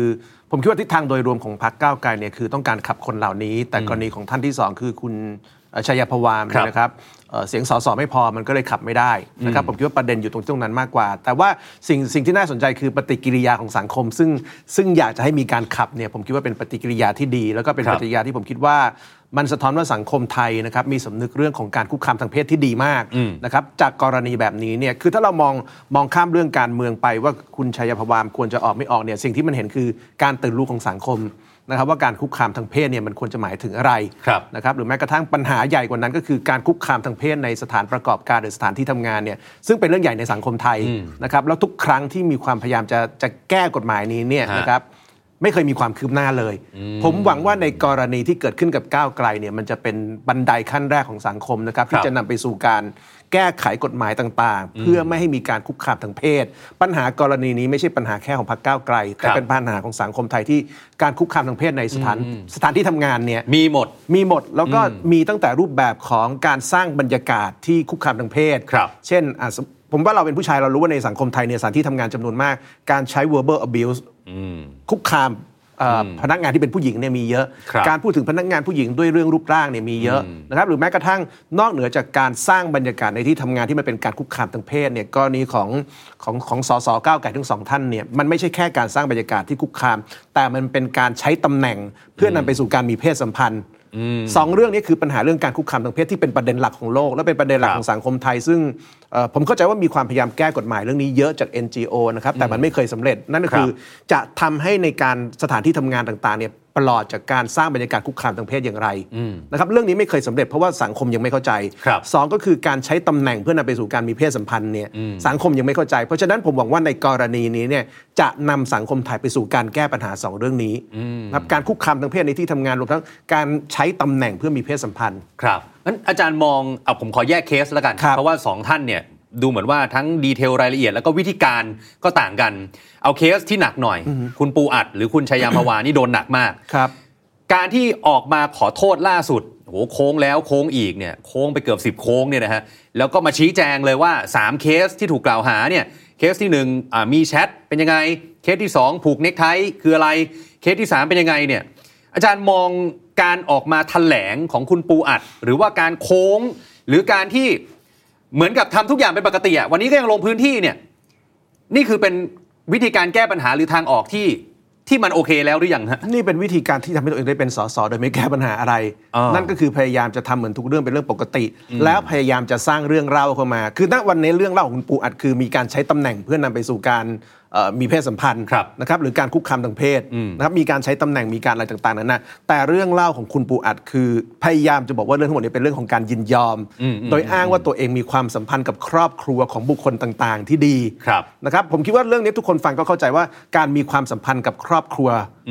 ผมคิดว่าทิศทางโดยรวมของพักก้าวไกลเนี่ยคือต้องการขับคนเหล่านี้ แต่อืมกรณีของท่านที่สองคือคุณเอ่อ ชัยพวามครับนะครับเอ่อเสียงสสไม่พอมันก็เลยขับไม่ได้นะครับอืมผมคิดว่าประเด็นอยู่ตรงตรงนั้นมากกว่า แต่ว่าสิ่งสิ่งที่น่าสนใจคือปฏิกิริยาของสังคม ซึ่งซึ่งอยากจะให้มีการขับเนี่ยผมคิดว่าเป็นปฏิกิริยาที่ดี แล้วก็เป็นครับปฏิกิริยาที่ผมคิดว่ามันสะท้อนว่าสังคมไทยนะครับมีสำนึกเรื่องของการคุกคามทางเพศที่ดีมากอืมนะครับจากกรณีแบบนี้เนี่ยคือถ้าเรามองมองข้ามเรื่องการเมืองไปว่าคุณชัยพวามควรจะออกไม่ออกเนี่ยสิ่งที่มันเห็นคือการตื่นรู้ของสังคม นะครับว่าการคุกคามทางเพศเนี่ยมันควรจะหมายถึงอะไรครับนะครับหรือแม้กระทั่งปัญหาใหญ่กว่านั้น ก็คือการคุกคามทางเพศในสถานประกอบการหรือสถานที่ทำงานเนี่ยซึ่งเป็นเรื่องใหญ่ในสังคมไทยอืมนะครับแล้วทุกครั้งที่มีความพยายามจะจะแก้กฎหมายนี้เนี่ยฮะนะครับไม่เคยมีความคืบหน้าเลย ผมหวังว่าในกรณีที่เกิดขึ้นกับก้าวไกลเนี่ยมันจะเป็นบันไดขั้นแรกของสังคมนะครับครัที่บจะนำไปสู่การ แก้ไขกฎหมายต่างๆ เพื่อไม่ให้มีการคุกคามทางเพศ ปัญหากรณีนี้ไม่ใช่ปัญหาแค่ของพรรคก้าวไกล แต่ครับเป็นปัญหาของสังคมไทยที่การคุกคามทางเพศในสถานสถานที่ทำงานเนี่ยมีหมดมีหมดแล้วก็อืมมีตั้งแต่รูปแบบของการสร้างบรรยากาศที่คุกคามทางเพศครับเช่นอะสมผมว่าเราเป็นผู้ชายเรารู้ว่าในสังคมไทยเนี่ยสถานที่ทำงานจำนวนมาก การใช้ verbal abuse อืมคุกคามเอ่ออม พนักงานที่เป็นผู้หญิงเนี่ยมีเยอะครับการพูดถึงพนักงานผู้หญิงด้วยเรื่องรูปร่างเนี่ยมีเยอะอืมนะครับหรือแม้กระทั่งนอกเหนือจากการสร้างบรรยากาศในที่ทำงานที่มันเป็นการคุกคามทางเพศเนี่ยกรณีของของของสสก้าวไก่ทั้งสองท่านเนี่ยมันไม่ใช่แค่การสร้างบรรยากาศที่คุกคาม แต่มันเป็นการใช้ตำแหน่งเพื่อนำไปสู่การมีเพศสัมพันธ์ สองเรื่องนี้คือปัญหาเรื่องการคุกคามทางเพศที่เป็นประเด็นหลักของโลก และเป็นประเด็นหลักครับของสังคมไทย ซึ่งเอ่อผมเข้าใจว่ามีความพยายามแก้กฎหมายเรื่องนี้เยอะจาก NGO นะครับแต่มันไม่เคยสำเร็จนั่นก็คือจะทำให้ในการสถานที่ทำงานต่างๆเนี่ย ปลอดจากการสร้างบรรยากาศคุกคามทางเพศอย่างไรนะครับเรื่องนี้ไม่เคยสำเร็จเพราะว่าสังคมยังไม่เข้าใจครับสองก็คือการใช้ตำแหน่งเพื่อนำไปสู่การมีเพศสัมพันธ์เนี่ยสังคมยังไม่เข้าใจ เพราะฉะนั้นผมหวังว่าในกรณีนี้เนี่ยจะนำสังคมไทยไปสู่การแก้ปัญหาสองเรื่องนี้นะครับการคุกคามทางเพศในที่ทำงานรวมทั้งการใช้ตำแหน่งเพื่อมีเพศสัมพันธ์ครครับงั้นอาจารย์มองเอาผมขอแยกเคสแล้วกันครับเพราะว่าสองท่านเนี่ย ดูเหมือนว่าทั้ง detail รายละเอียดแล้วก็วิธีการก็ต่างกัน เอาเคสที่หนักหน่อย คุณปูอัด หรือคุณไชยามพวานนี่โดนหนักมากครับ การที่ออกมาขอโทษล่าสุดโหโค้งแล้วโค้งอีกเนี่ยโค้งไปเกือบ10โค้งเนี่ยนะฮะแล้วก็มาชี้แจงเลยว่า 3 เคสที่ถูกกล่าวหาเนี่ยเคสที่1อ่ามีแชทเป็นยังไง เคสที่ 2 ผูกเน็กไทคืออะไรเคสที่ 3 เป็นยังไงเนี่ยอาจารย์มองการออกมาแถลงของคุณปูอัด หรือว่าการโค้ง หรือการที่ เหมือนกับทำทุกอย่างเป็นปกติอะวันนี้ก็ยังลงพื้นที่เนี่ย นี่คือเป็นวิธีการแก้ปัญหาหรือทางออกที่ที่มันโอเคแล้วหรือยังฮะนี่เป็นวิธีการที่ทำให้ตัวเองได้เป็นสสโดยไม่แก้ปัญหาอะไรอ่านั่นั่นก็คือพยายามจะทำเหมือนทุกเรื่องเป็นเรื่องปกติ แล้วพยายามจะสร้างเรื่องเล่าเข้ามา คือณวันนี้เรื่องเล่าของคุณปูอัดคือมีการใช้ตำแหน่งเพื่อนำไปสู่การเอ่อมีเพศสัมพันธ์ครับนะครับหรือการคุกคามทางเพศนะครับมีการใช้ตำแหน่งมีการอะไรต่างๆนั้นนะแต่เรื่องเล่าของคุณปูอัดคือพยายามจะบอกว่าเรื่องทั้งหมดนี้เป็นเรื่องของการยินยอม โดยอ้างว่าตัวเองมีความสัมพันธ์กับครอบครัวของบุคคลต่างๆ ที่ดีครับนะครับผมคิดว่าเรื่องนี้ทุกคนฟังก็เข้าใจว่าการมีความสัมพันธ์กับครอบครัว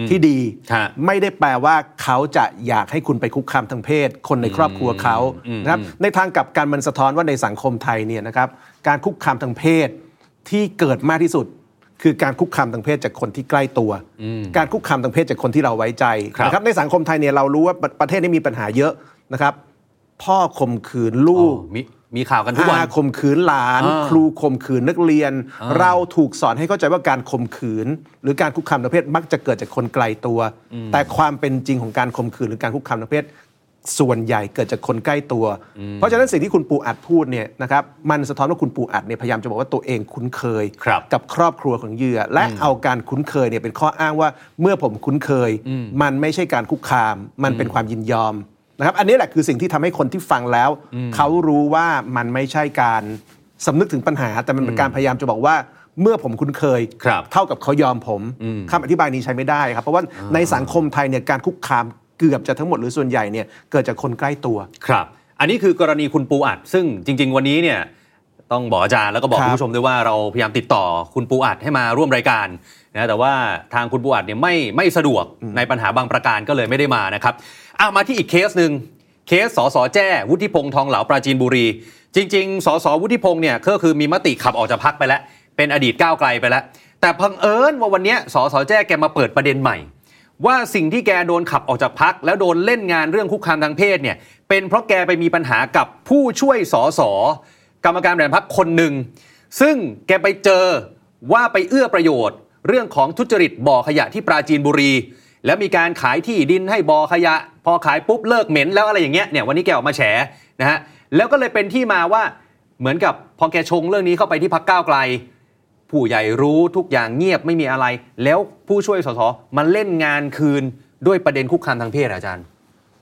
ที่ดีฮะไม่ได้แปลว่าเขาจะอยากให้คุณไปคุกคามทางเพศ คนในครอบครัวเขานะครับในทางกลับการมันสะท้อนว่าในสังคมไทยเนี่ยนะครับการคุกคามทางเพศที่เกิดมากที่สุด คือการคุกคามทางเพศจากคนที่ใกล้ตัว การคุกคามทางเพศจากคนที่เราไว้ใจครับนะครับในสังคมไทยเนี่ยเรารู้ว่าประประเทศนี้มีปัญหาเยอะนะครับ พ่อข่มขืนลูกมีมีข่าวกันทุกวันอาข่มขืนหลานอ่าครูข่มขืนนักเรียน เราถูกสอนให้เข้าใจว่าการข่มขืน หรือการคุกคามทางเพศมักจะเกิดจากคนไกลตัว แต่ความเป็นจริงของการข่มขืนหรือการคุกคามทางเพศ ส่วนใหญ่เกิดจากคนใกล้ตัว เพราะฉะนั้นสิ่งที่คุณปูอัดพูดเนี่ยนะครับมันสะท้อนว่าคุณปูอัดเนี่ยพยายามจะบอกว่าตัวเองคุ้นเคยครับกับครอบครัวของเหยื่อ และเอาการคุ้นเคยเนี่ยเป็นข้ออ้างว่าเมื่อผมคุ้นเคย มันไม่ใช่การคุกคาม มันเป็นความยินยอมนะครับอันนี้แหละคือสิ่งที่ทำให้คนที่ฟังแล้ว เขารู้ว่ามันไม่ใช่การสำนึกถึงปัญหา แต่มันเป็นการพยายามจะบอกว่าเมื่อผมคุ้นเคยครับเท่ากับเขายอมผมคำอธิบายนี้ใช้ไม่ได้ครับ เพราะว่าในสังคมไทยเนี่ยการคุกคาม เกือบจะทั้งหมดหรือส่วนใหญ่เนี่ยเกิดจากคนใกล้ตัวครับ อันนี้คือกรณีคุณปูอัด ซึ่งจริง ๆ วันนี้เนี่ยต้องบอกอาจารย์แล้วก็บอกครับคุณผู้ชมด้วยว่าเราพยายามติดต่อคุณปูอัดให้มาร่วมรายการนะแต่ว่าทางคุณปูอัดเนี่ยไม่ไม่สะดวกในปัญหาบางประการก็เลยไม่ได้มานะครับอะมาที่อีกเคสหนึ่งเคสสสแจ้ วุฒิพงษ์ทองเหลาปราจีนบุรี จริง ๆ สสวุฒิพงษ์เนี่ยก็คือมีมติขับออกจากพักไปแล้ว เป็นอดีตก้าวไกลไปแล้ว แต่พังเอิญว่าวันเนี้ยสสแจ้แกมาเปิดประเด็นใหม่ ว่าสิ่งที่แกโดนขับออกจากพัก แล้วโดนเล่นงานเรื่องคุกคามทางเพศเนี่ยเป็นเพราะแกไปมีปัญหากับผู้ช่วยสอสอกรรมการบริหารพักคนหนึ่งซึ่งแกไปเจอว่าไปเอื้อประโยชน์ เรื่องของทุจริตบ่อขยะที่ปราจีนบุรี แล้วมีการขายที่ดินให้บ่อขยะ พอขายปุ๊บเลิกเหม็นแล้วอะไรอย่างเงี้ยเนี่ยวันนี้แกออกมาแฉนะฮะแล้วก็เลยเป็นที่มาว่าเหมือนกับพอแกชงเรื่องนี้เข้าไปที่พักก้าวไกล ผู้ใหญ่รู้ทุกอย่างเงียบไม่มีอะไร แล้วผู้ช่วยสสมาเล่นงานคืนด้วยประเด็นคุกคามทางเพศอะอาจารย์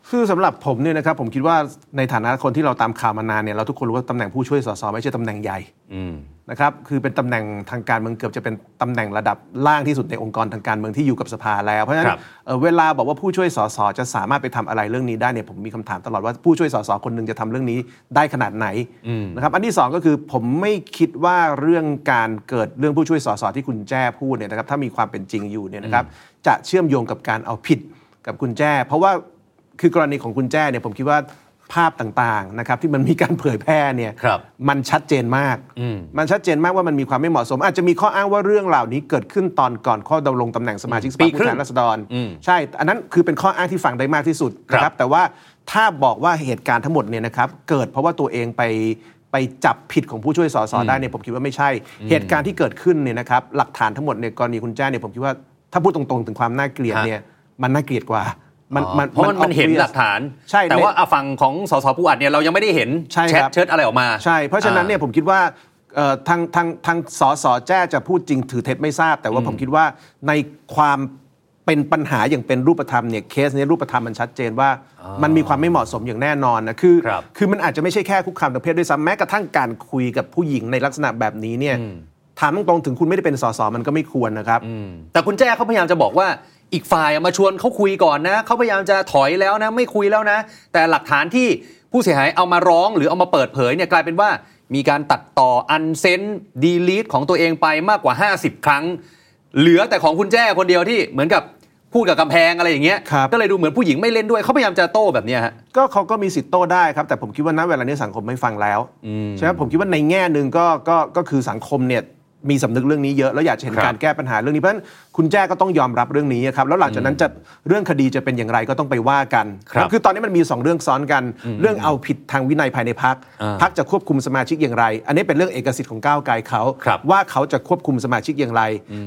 คือสำหรับผมเนี่ยนะครับผมคิดว่าในฐานะคนที่เราตามข่าวมานานเนี่ยเราทุกคนรู้ว่าตำแหน่งผู้ช่วยสสไม่ใช่ตำแหน่งใหญ่อืม นะครับคือเป็นตำแหน่งทางการเมืองเกือบจะเป็นตำแหน่งระดับล่างที่สุดในองค์กรทางการเมืองที่อยู่กับสภาแล้ว เพราะฉะนั้นครับเอ่อเวลาบอกว่าผู้ช่วยสสจะสามารถไปทำอะไรเรื่องนี้ได้เนี่ยผมมีคำถามตลอดว่าผู้ช่วยสสคนหนึ่งจะทำเรื่องนี้ได้ขนาดไหนนะครับอันที่สองก็คือผมไม่คิดว่าเรื่องการเกิดเรื่องผู้ช่วยสสที่คุณแจ้พูดเนี่ยนะครับถ้ามีความเป็นจริงอยู่เนี่ยนะครับจะเชื่อมโยงกับการเอาผิดกับคุณแจ้ เพราะว่าคือกรณีของคุณแจ้เนี่ยผมคิดว่า ภาพต่างๆนะครับที่มันมีการเผยแพร่เนี่ยครับมันชัดเจนมาก มันชัดเจนมากว่ามันมีความไม่เหมาะสม อาจจะมีข้ออ้างว่าเรื่องเหล่านี้เกิดขึ้นตอนก่อนข้อดำรงตำแหน่งสมาชิกสปีภาครึ่ผู้งแทนราษฎรอืมใช่ อันนั้นคือเป็นข้ออ้างที่ฟังได้มากที่สุดนะคครัรับบแต่ว่าถ้าบอกว่าเหตุการณ์ทั้งหมดเนี่ยนะครับเกิดเพราะว่าตัวเองไปไปจับผิดของผู้ช่วยสสได้เนี่ยผมคิดว่าไม่ใช่ เหตุการณ์ที่เกิดขึ้นเนี่ยนะครับหลักฐานทั้งหมดเนี่ยกรณีคุณแจ้เนี่ยผมคิดว่าถ้าพูดตรงๆ ถึงความน่าเกลียดเนี่ยมันน่าเกลียดกว่า มันอ๋อเพราะมันมันเห็น obvious หลักฐานใช่แต่ว่าอะฝั่งของสสผู้อัดเนี่ยเรายังไม่ได้เห็นใช่แชทครับเชิดอะไรออกมาใช่เพราะฉะนั้นเนี่ยผมคิดว่าเอ่อทางทางทางสสแจ้จะพูดจริงถือเท็จไม่ทราบ แต่ว่าผมคิดว่าในความเป็นปัญหาอย่างเป็นรูปธรรมเนี่ยเคสเนี้รูปธรรมมันชัดเจนว่า มันมีความไม่เหมาะสมอย่างแน่นอนนะคือครับคือมันอาจจะไม่ใช่แค่คุกคามทางเพศด้วยซ้ำแม้กระทั่งการคุยกับผู้หญิงในลักษณะแบบนี้เนี่ยถามตรงๆถึงคุณไม่ได้เป็นสสมันก็ไม่ควรนะครับแต่คุณแจ้เขาพยายามจะบอกว่า อีกฝ่ายอะมาชวนเขาคุยก่อนนะเขาพยายามจะถอยแล้วนะไม่คุยแล้วนะ แต่หลักฐานที่ผู้เสียหายเอามาร้องหรือเอามาเปิดเผยเนี่ยกลายเป็นว่ามีการตัดต่ออันเซนดีลีทของตัวเองไปมากกว่า 50 ครั้ง เหลือแต่ของคุณแจ้คนเดียวที่เหมือนกับพูดกับกำแพงอะไรอย่างเงี้ยครับก็เลยดูเหมือนผู้หญิงไม่เล่นด้วยเขาพยายามจะโต้แบบเนี้ยฮะ ก็เขาก็มีสิทธิ์โต้ได้ครับ แต่ผมคิดว่าณเวลานี้สังคมไม่ฟังแล้วใช่ไหมผมคิดว่าในแง่หนึ่งก็ก็ก็คือสังคมเนี่ย มีสำนึกเรื่องนี้เยอะแล้วอยากจะเห็นครับการแก้ปัญหาเรื่องนี้เพราะฉะนั้นคุณแจ้ก็ต้องยอมรับเรื่องนี้ครับแล้วหลังจากนั้นจะเรื่องคดีจะเป็นอย่างไรก็ต้องไปว่ากันครับคือตอนนี้มันมีสองเรื่องซ้อนกัน เรื่องเอาผิดทางวินัยภายในพักอ่าพักจะควบคุมสมาชิกอย่างไร อันนี้เป็นเรื่องเอกสิทธิ์ของก้าวไกลเขาครับว่าเขาจะควบคุมสมาชิกอย่างไร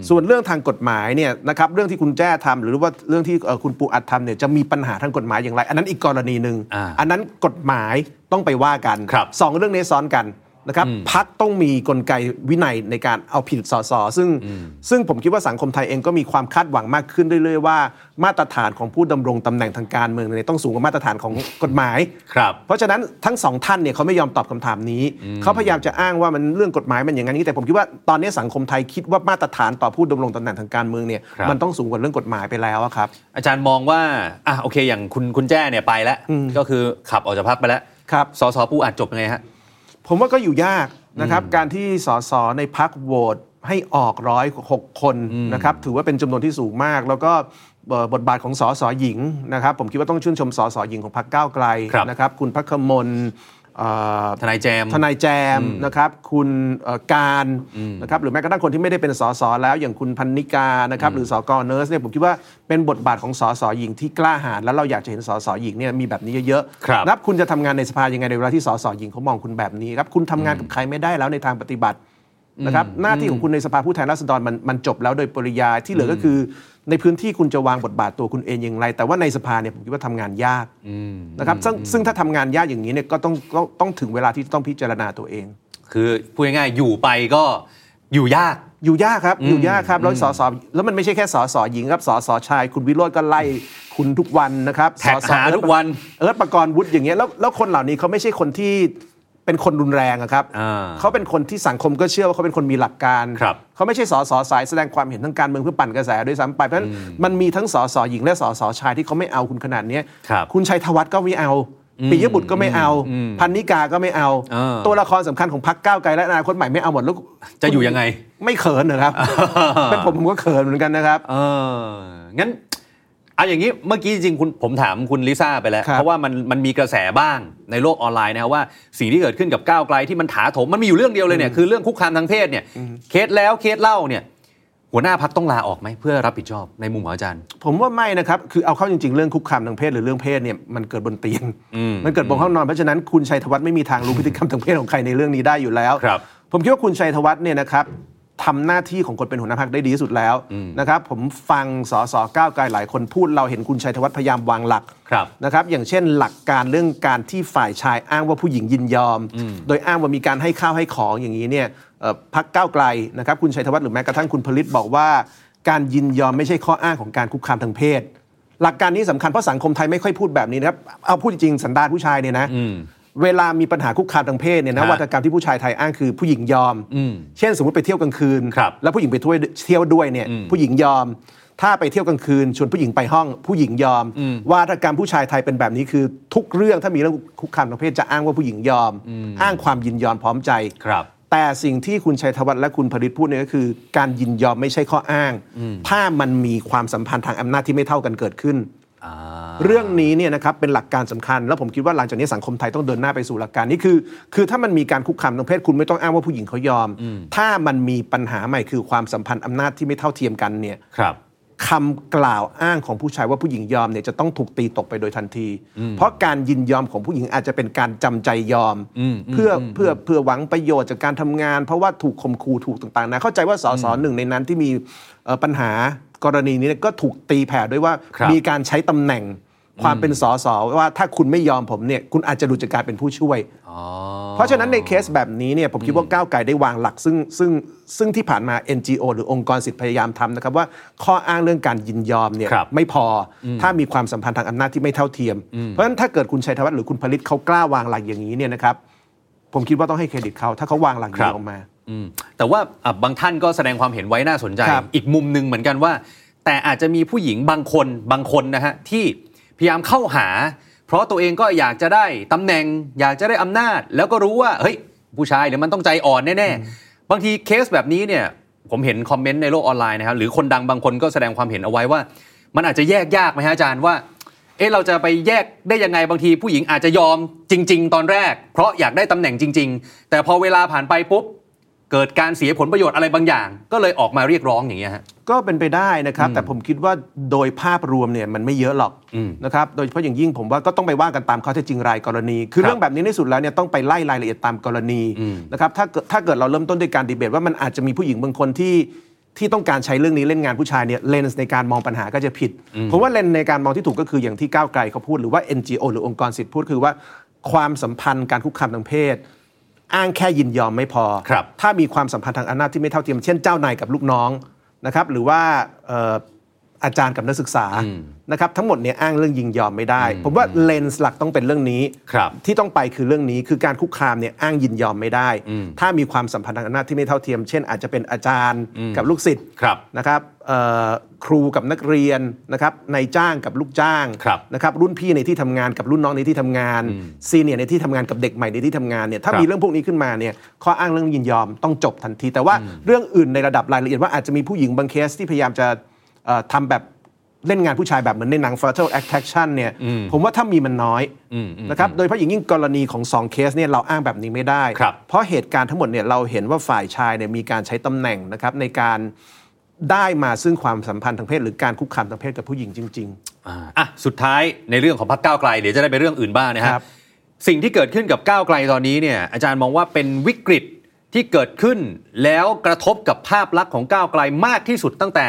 ส่วนเรื่องทางกฎหมายเนี่ยนะครับเรื่องที่คุณแจ้ทำหรือว่าเรื่องที่เอ่อคุณปูอัดทำเนี่ยจะมีปัญหาทางกฎหมายอย่างไร อันนั้นอีกกรณีหนึ่งอ่าอันนั้นกฎหมายต้องไปว่ากันครับสองเรื่องนี้ซ้อนกัน นะครับพักต้องมีกลไกวินัยในการเอาผิดสสซึ่งซึ่งผมคิดว่าสังคมไทยเองก็มีความคาดหวังมากขึ้นเรื่อยๆว่ามาตรฐานของผู้ดำรงตำแหน่งทางการเมืองเนี่ยต้องสูงกว่ามาตรฐานของกฎหมายครับเพราะฉะนั้นทั้งสองท่านเนี่ยเขาไม่ยอมตอบคำถามนี้ เขาพยายามจะอ้างว่ามันเรื่องกฎหมายมันอย่างนั้นแต่ผมคิดว่าตอนนี้สังคมไทยคิดว่ามาตรฐานต่อผู้ดำรงตำแหน่งทางการเมืองเนี่ยครับมันต้องสูงกว่าเรื่องกฎหมายไปแล้วอะครับ อาจารย์มองว่าอะโอเคอย่างคุณคุณแจ้เนี่ยไปแล้วก็คือขับออกจากพักไปแล้วครับสสปูอัดจบยังไงฮะ ผมว่าก็อยู่ยากนะครับ การที่สสในพักโหวตให้ออกร้อยหกคนนะครับ ถือว่าเป็นจำนวนที่สูงมาก แล้วก็เอ่อบทบาทของสสหญิงนะครับ ผมคิดว่าต้องชื่นชมสสหญิงของพรรคก้าวไกลครับนะครับ คุณพักขมลเอ่อ ทนายแจมทนายแจมนะครับคุณเอ่อการนะครับหรือแม้กระทั่งคนที่ไม่ได้เป็นสสแล้วอย่างคุณพรรณิการ์นะครับหรือสกเนิร์สเนี่ยผมคิดว่าเป็นบทบาทของสสหญิงที่กล้าหาญแล้วเราอยากจะเห็นสสหญิงเนี่ยมีแบบนี้เยอะครับนับคุณจะทำงานในสภายังไงในเวลาที่สสหญิงเขามองคุณแบบนี้ครับคุณทำงานกับใครไม่ได้แล้วในทางปฏิบัตินะครับหน้าที่ของคุณในสภาผู้แทนราษฎรมันมันจบแล้วโดยปริยายที่เหลือก็คือ ในพื้นที่คุณจะวางบทบาทตัวคุณเองอย่างไร แต่ว่าในสภาเนี่ยผมคิดว่าทำงานยากนะครับซึ่งซึ่งถ้าทำงานยากอย่างนี้เนี่ยก็ต้องต้องต้องถึงเวลาที่ต้องพิจารณาตัวเอง คือพูดง่ายๆอยู่ไปก็อยู่ยากอยู่ยากครับ อยู่ยากครับแล้วสสแล้วมันไม่ใช่แค่สสหญิงครับสสชาย คุณวิโรจน์ก็ไล่คุณทุกวันนะครับแท็กสสหาทุกวันเอิร์ธประกรณ์วุฒิอย่างเงี้ยแล้วแล้วคนเหล่านี้เขาไม่ใช่คนที่ เป็นคนรุนแรงอะครับอ่า เขาเป็นคนที่สังคมก็เชื่อว่าเขาเป็นคนมีหลักการ ครับ เขาไม่ใช่สสสายแสดงความเห็นทางการเมืองเพื่อปั่นกระแสด้วยซ้ำไปเพราะฉะนั้นมันมีทั้งสสหญิงและสสชายที่เขาไม่เอาคุณขนาดเนี้ยครับคุณชัยธวัฒน์ก็ไม่เอาปิยบุตรก็ไม่เอา พันนิกาก็ไม่เอา เออ ตัวละครสำคัญของพรรคก้าวไกลและอนาคตใหม่ไม่เอาหมดแล้ว จะอยู่ยังไง ไม่เขินเหรอครับ เป็นผมผมก็เขินเหมือนกันนะครับ เออ งั้น เอาอย่างนี้เมื่อกี้จริงๆคุณผมถามคุณลิซ่าไปแล้วครับเพราะว่ามันมันมีกระแสบ้างในโลกออนไลน์นะครับว่าสิ่งที่เกิดขึ้นกับก้าวไกลที่มันถาโถมมันมีอยู่เรื่องเดียวเลยเนี่ยคือเรื่องคุกคามทางเพศเนี่ยเคสแล้วเคสเล่าเนี่ยหัวหน้าพักต้องลาออกไหมเพื่อรับผิดชอบในมุมของอาจารย์ ผมว่าไม่นะครับคือเอาเข้าจริง ๆ เรื่องคุกคามทางเพศหรือเรื่องเพศเนี่ยมันเกิดบนเตียงอืมมันเกิดบนห้องนอนเพราะฉะนั้นคุณชัยธวัฒน์ไม่มีทางรู้พฤติกรรมทางเพศของใครในเรื่องนี้ได้อยู่แล้วครับผมคิดว่าคุณชัยธวัฒน์เนี่ยนะครับ ทำหน้าที่ของคนเป็นหัวหน้าพรรคได้ดีที่สุดแล้วนะครับผมฟังสสก้าวไกลหลายคนพูดเราเห็นคุณชัยธวัฒน์พยายามวางหลักครับนะครับอย่างเช่นหลักการเรื่องการที่ฝ่ายชายอ้างว่าผู้หญิงยินยอม โดยอ้างว่ามีการให้ข้าวให้ของอย่างนี้เนี่ยเอ่อพักก้าวไกลนะครับคุณชัยธวัฒน์หรือแม้กระทั่งคุณผลิตบอกว่า การยินยอมไม่ใช่ข้ออ้างของการคุกคามทางเพศ หลักการนี้สำคัญเพราะสังคมไทยไม่ค่อยพูดแบบนี้นะครับเอาพูดจริงๆสันดานผู้ชายเนี่ยนะอืม เวลามีปัญหาคุกคามทางเพศเนี่ยนะฮะวัฒกรรมที่ผู้ชายไทยอ้างคือผู้หญิงยอม อืมเช่นสมมติไปเที่ยวกลางคืน ครับแล้วผู้หญิงไปเที่ยวเที่ยวด้วยเนี่ย อืมผู้หญิงยอม ถ้าไปเที่ยวกลางคืนชวนผู้หญิงไปห้อง ผู้หญิงยอมวาทกรรมผู้ชายไทยเป็นแบบนี้คือ ทุกเรื่องถ้ามีเรื่องคุกคามทางเพศจะอ้างว่าผู้หญิงยอมอ้างความยินยอมพร้อมใจ ครับ แต่สิ่งที่คุณชัยธวัฒน์และคุณผลิตพูดเนี่ยก็คือ การยินยอมไม่ใช่ข้ออ้าง ถ้ามันมีความสัมพันธ์ทางอำนาจที่ไม่เท่ากันเกิดขึ้นอ่า เรื่องนี้เนี่ยนะครับเป็นหลักการสำคัญ แล้วผมคิดว่าหลังจากนี้สังคมไทยต้องเดินหน้าไปสู่หลักการนี้คือ คือถ้ามันมีการคุกคามทางเพศคุณไม่ต้องอ้างว่าผู้หญิงเขายอม ถ้ามันมีปัญหาใหม่คือความสัมพันธ์อำนาจที่ไม่เท่าเทียมกันเนี่ยครับคำกล่าวอ้างของผู้ชายว่าผู้หญิงยอมเนี่ยจะต้องถูกตีตกไปโดยทันที เพราะการยินยอมของผู้หญิงอาจจะเป็นการจำใจยอมอืมเพื่อเพื่อเพื่อหวังประโยชน์จากการทำงาน เพราะว่าถูกข่มขู่ถูกต่างๆนะเข้าใจว่าสสหนึ่งในนั้นที่มีเอ่อปัญหา กรณีนี้ก็ถูกตีแผ่ด้วยว่าครับมีการใช้ตำแหน่งความเป็นสสว่าถ้าคุณไม่ยอมผมเนี่ยคุณอาจจะหลุดจากการเป็นผู้ช่วยอ๋อเพราะฉะนั้นในเคสแบบนี้เนี่ยผมคิดว่าก้าวไกลได้วางหลัก ซึ่งซึ่งซึ่งที่ผ่านมา NGO หรือองค์กรสิทธิพยายามทำนะครับว่าข้ออ้างเรื่องการยินยอมเนี่ยครับไม่พออถ้ามีความสัมพันธ์ทางอำนาจที่ไม่เท่าเทียม เพราะฉะนั้นถ้าเกิดคุณชัยธวัฒน์หรือคุณผลิตเขากล้าวางหลักอย่างนี้เนี่ยนะครับผมคิดว่าต้องให้เครดิตเขาถ้าเขาวางหลักนี้ออกมาอืม แต่ว่าอะบางท่านก็แสดงความเห็นไว้น่าสนใจครับอีกมุมหนึ่งเหมือนกันว่า แต่อาจจะมีผู้หญิงบางคนบางคนนะฮะที่พยายามเข้าหา เพราะตัวเองก็อยากจะได้ตำแหน่ง อยากจะได้อำนาจ แล้วก็รู้ว่าเฮ้ยผู้ชายเดี๋ยวมันต้องใจอ่อนแน่ๆบางทีเคสแบบนี้เนี่ยผมเห็นคอมเมนต์ในโลกออนไลน์นะครับหรือคนดังบางคนก็แสดงความเห็นเอาไว้ว่า มันอาจจะแยกยากไหมฮะอาจารย์ว่าเอ๊ะเราจะไปแยกได้ยังไงบางทีผู้หญิงอาจจะยอมจริง ๆ ตอนแรก เพราะอยากได้ตำแหน่งจริง ๆ แต่พอเวลาผ่านไปปุ๊บ เกิดการเสียผลประโยชน์อะไรบางอย่าง ก็เลยออกมาเรียกร้องอย่างเงี้ยฮะ ก็เป็นไปได้นะครับ แต่ผมคิดว่าโดยภาพรวมเนี่ยมันไม่เยอะหรอกอืมนะครับโดยเฉพาะอย่างยิ่งผมว่าก็ต้องไปว่ากันตามข้อเท็จจริงรายกรณี คือครับเรื่องแบบนี้ในสุดแล้วเนี่ยต้องไปไล่รายละเอียดตามกรณีอืมนะครับถ้าเกิดถ้าเกิดเราเริ่มต้นด้วยการดีเบต ว่ามันอาจจะมีผู้หญิงบางคนที่ที่ต้องการใช้เรื่องนี้เล่นงานผู้ชายเนี่ยเลนส์ในการมองปัญหาก็จะผิดผมว่าเลนส์ในการมองที่ถูกก็คืออย่างที่ก้าวไกลเขาพูดหรือว่า NGO หรือองค์กรสิทธิพูดคือว่าความสัมพันธ์การคุกคามทางเพศ อ้างแค่ยินยอมไม่พอครับถ้ามีความสัมพันธ์ทางอำนาจที่ไม่เท่าเทียม เช่นเจ้านายกับลูกน้องนะครับหรือว่าเอ่ออาจารย์กับนักศึกษานะครับทั้งหมดเนี่ยอ้างเรื่องยินยอมไม่ได้ ผมว่าเลนส์หลักต้องเป็นเรื่องนี้ครับที่ต้องไปคือเรื่องนี้คือการคุกคามเนี่ยอ้างยินยอมไม่ได้ ถ้ามีความสัมพันธ์ทางอำนาจที่ไม่เท่าเทียม เช่นอาจจะเป็นอาจารย์กับลูกศิษย์ครับนะครับเอ่อครูกับนักเรียนนะครับนายจ้างกับลูกจ้างครับนะครับรุ่นพี่ในที่ทำงานกับรุ่นน้องในที่ทำงานซีเนียในที่ทำงานกับเด็กใหม่ในที่ทำงานเนี่ยถ้าครับมีเรื่องพวกนี้ขึ้นมาเนี่ยข้ออ้างเรื่องยินยอมต้องจบทันที แต่ว่าเรื่องอื่นในระดับรายละเอียดว่าอาจจะมีผู้หญิงบางเคสที่พยายามจะเอ่อ ทำแบบเล่นงานผู้ชายแบบเหมือนในหนัง Fatal Attraction เนี่ยผมว่าถ้ามีมันน้อยนะครับโดยเฉพาะอย่างยิ่งกรณีของสองเคสเนี่ยเราอ้างแบบนี้ไม่ได้ครับเพราะเหตุการณ์ทั้งหมดเนี่ยเราเห็นว่าฝ่ายชายเนี่ยมีการใช้ตำแหน่งนะครับในการได้มาซึ่งความสัมพันธ์ทางเพศหรือการคุกคามทางเพศกับผู้หญิงจริงอ่าอะสุดท้ายในเรื่องของพรรคก้าวไกลเดี๋ยวจะได้ไปเรื่องอื่นบ้างนะคครัรับบสิ่งที่เกิดขึ้นกับก้าวไกลตอนนี้เนี่ยอาจารย์มองว่าเป็นวิกฤตที่เกิดขึ้นแล้วกระทบกับภาพลักษณ์ของก้าวไกลมากที่สุดตั้งแต่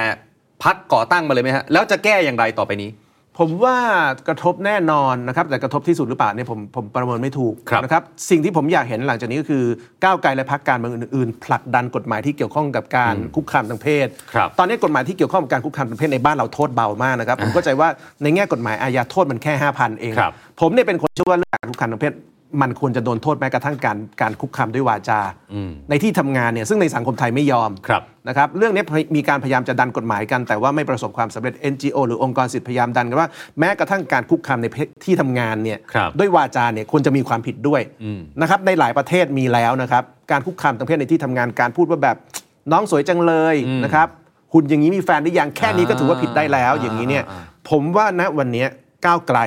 พักก่อตั้งมาเลยไหมฮะแล้วจะแก้อย่างไรต่อไปนี้ ผมว่ากระทบแน่นอนนะครับแต่กระทบที่สุดหรือเปล่าเนี่ยผมผมประเมินไม่ถูกครับนะครับสิ่งที่ผมอยากเห็นหลังจากนี้ก็คือก้าวไกลและพรรคการเมืองอื่นๆผลักดันกฎหมายที่เกี่ยวข้องกับการคุกคามทางเพศครับตอนนี้กฎหมายที่เกี่ยวข้องกับการคุกคามทางเพศในบ้านเราโทษเบามากนะครับผมเข้าใจว่าในแง่กฎหมายอาญาโทษมันแค่5,000เองครับผมเนี่ยเป็นคนเชื่อว่าเรื่องการคุกคามทางเพศ มันควรจะโดนโทษแม้กระทั่งการการคุกคามด้วยวาจา ในที่ทำงานเนี่ยซึ่งในสังคมไทยไม่ยอมครับนะครับเรื่องนี้มีการพยายามจะดันกฎหมายกัน แต่ว่าไม่ประสบความสำเร็จ NGO หรือองค์กรสิทธิพยายามดันกันว่าแม้กระทั่งการคุกคามในที่ทำงานเนี่ยครับด้วยวาจาเนี่ยควรจะมีความผิดด้วยนะครับในหลายประเทศมีแล้วนะครับการคุกคามทางเพศในที่ทำงานการพูดว่าแบบน้องสวยจังเลยนะครับหุ่นอย่างนี้มีแฟนหรือยังแค่นี้ก็ถือว่าผิดได้แล้วอย่างนี้เนี่ยผมว่าณวันนี้ก้าวไกล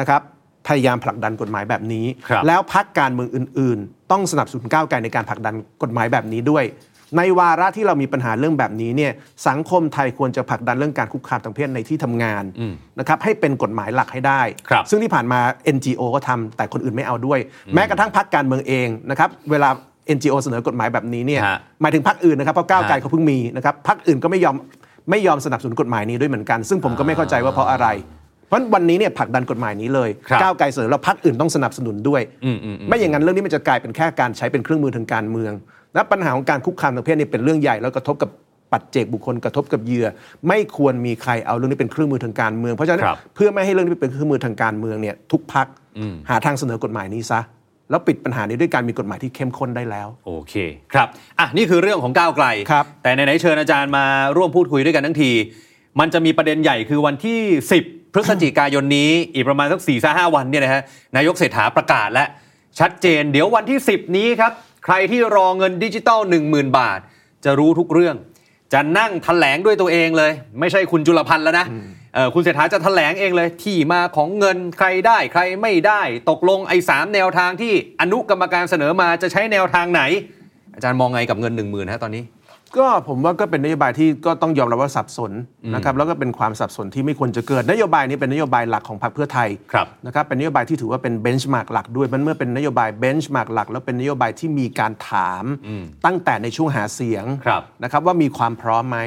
นะครับ พยายามผลักดันกฎหมายแบบนี้ครับแล้วพักการเมืองอื่น ๆ ต้องสนับสนุนก้าวไกลในการผลักดันกฎหมายแบบนี้ด้วย ในวาระที่เรามีปัญหาเรื่องแบบนี้เนี่ยสังคมไทยควรจะผลักดันเรื่องการคุกคามทางเพศในที่ทำงานนะครับให้เป็นกฎหมายหลักให้ได้ครับซึ่งที่ผ่านมา NGO ก็ทำแต่คนอื่นไม่เอาด้วย แม้กระทั่งพักการเมืองเองนะครับเวลา NGO เสนอกฎหมายแบบนี้เนี่ยฮะหมายถึงพักอื่นนะครับเพราะก้าวไกลฮะเขาเพิ่งมีนะครับพักอื่นก็ไม่ยอมไม่ยอมสนับสนุนกฎหมายนี้ด้วยเหมือนกัน ซึ่งผมก็ไม่เข้าใจว่าเพราะอะไร เพราะฉะนั้นวันนี้เนี่ยผลักดันกฎหมายนี้เลยครับก้าวไกลเสนอแล้วพักอื่นต้องสนับสนุนด้วยอืมอืมอืมไม่อย่างนั้นเรื่องนี้มันจะกลายเป็นแค่การใช้เป็นเครื่องมือทางการเมือง และปัญหาของการคุกคามทางเพศเนี่ยเป็นเรื่องใหญ่แล้วกระทบกับปัจเจกบุคคลกระทบกับเหยื่อ ไม่ควรมีใครเอาเรื่องนี้เป็นเครื่องมือทางการเมือง เพราะฉะนั้นครับเพื่อไม่ให้เรื่องนี้เป็นเครื่องมือทางการเมืองเนี่ยทุกพักหาทางเสนอกฎหมายนี้ซะแล้วปิดปัญหานี้ด้วยการมีกฎหมายที่เข้มข้นได้แล้ว โอเคครับอะนี่คือเรื่องของก้าวไกลครับแต่ไหนๆเชิญอาจารย์มาร่วมพูดคุยด้วยกันทั้งที มันจะมีประเด็นใหญ่คือวันที่ 10 พฤศจิกายนนี้อีกประมาณสัก4ี่ห้าวันเนี่ยนะฮะนายกเศรษฐาประกาศและชัดเจน เดี๋ยววันที่ 10 นี้ครับ ใครที่รอเงินดิจิตอล10,000 บาท จะรู้ทุกเรื่อง จะนั่งแถลงด้วยตัวเองเลย ไม่ใช่คุณจุลพันธ์แล้วนะเอ่อคุณเศรษฐาจะแถลงเองเลย ที่มาของเงินใครได้ใครไม่ได้ ตกลงไอ้สามแนวทางที่อนุกรรมการเสนอมาจะใช้แนวทางไหน อาจารย์มองไงกับเงิน 1 0,000ฮะตอนนี้ ก็ผมว่าก็เป็นนโยบายที่ก็ต้องยอมรับว่าสับสนนะครับแล้วก็เป็นความสับสนที่ไม่ควรจะเกิดนโยบายนี้เป็นนโยบายหลักของพรรคเพื่อไทยครับนะครับเป็นนโยบายที่ถือว่าเป็น benchmark หลักด้วยมันเมื่อเป็นนโยบาย benchmark หลัก แล้วเป็นนโยบายที่มีการถามตั้งแต่ในช่วงหาเสียงครับนะครับว่ามีความพร้อมไหม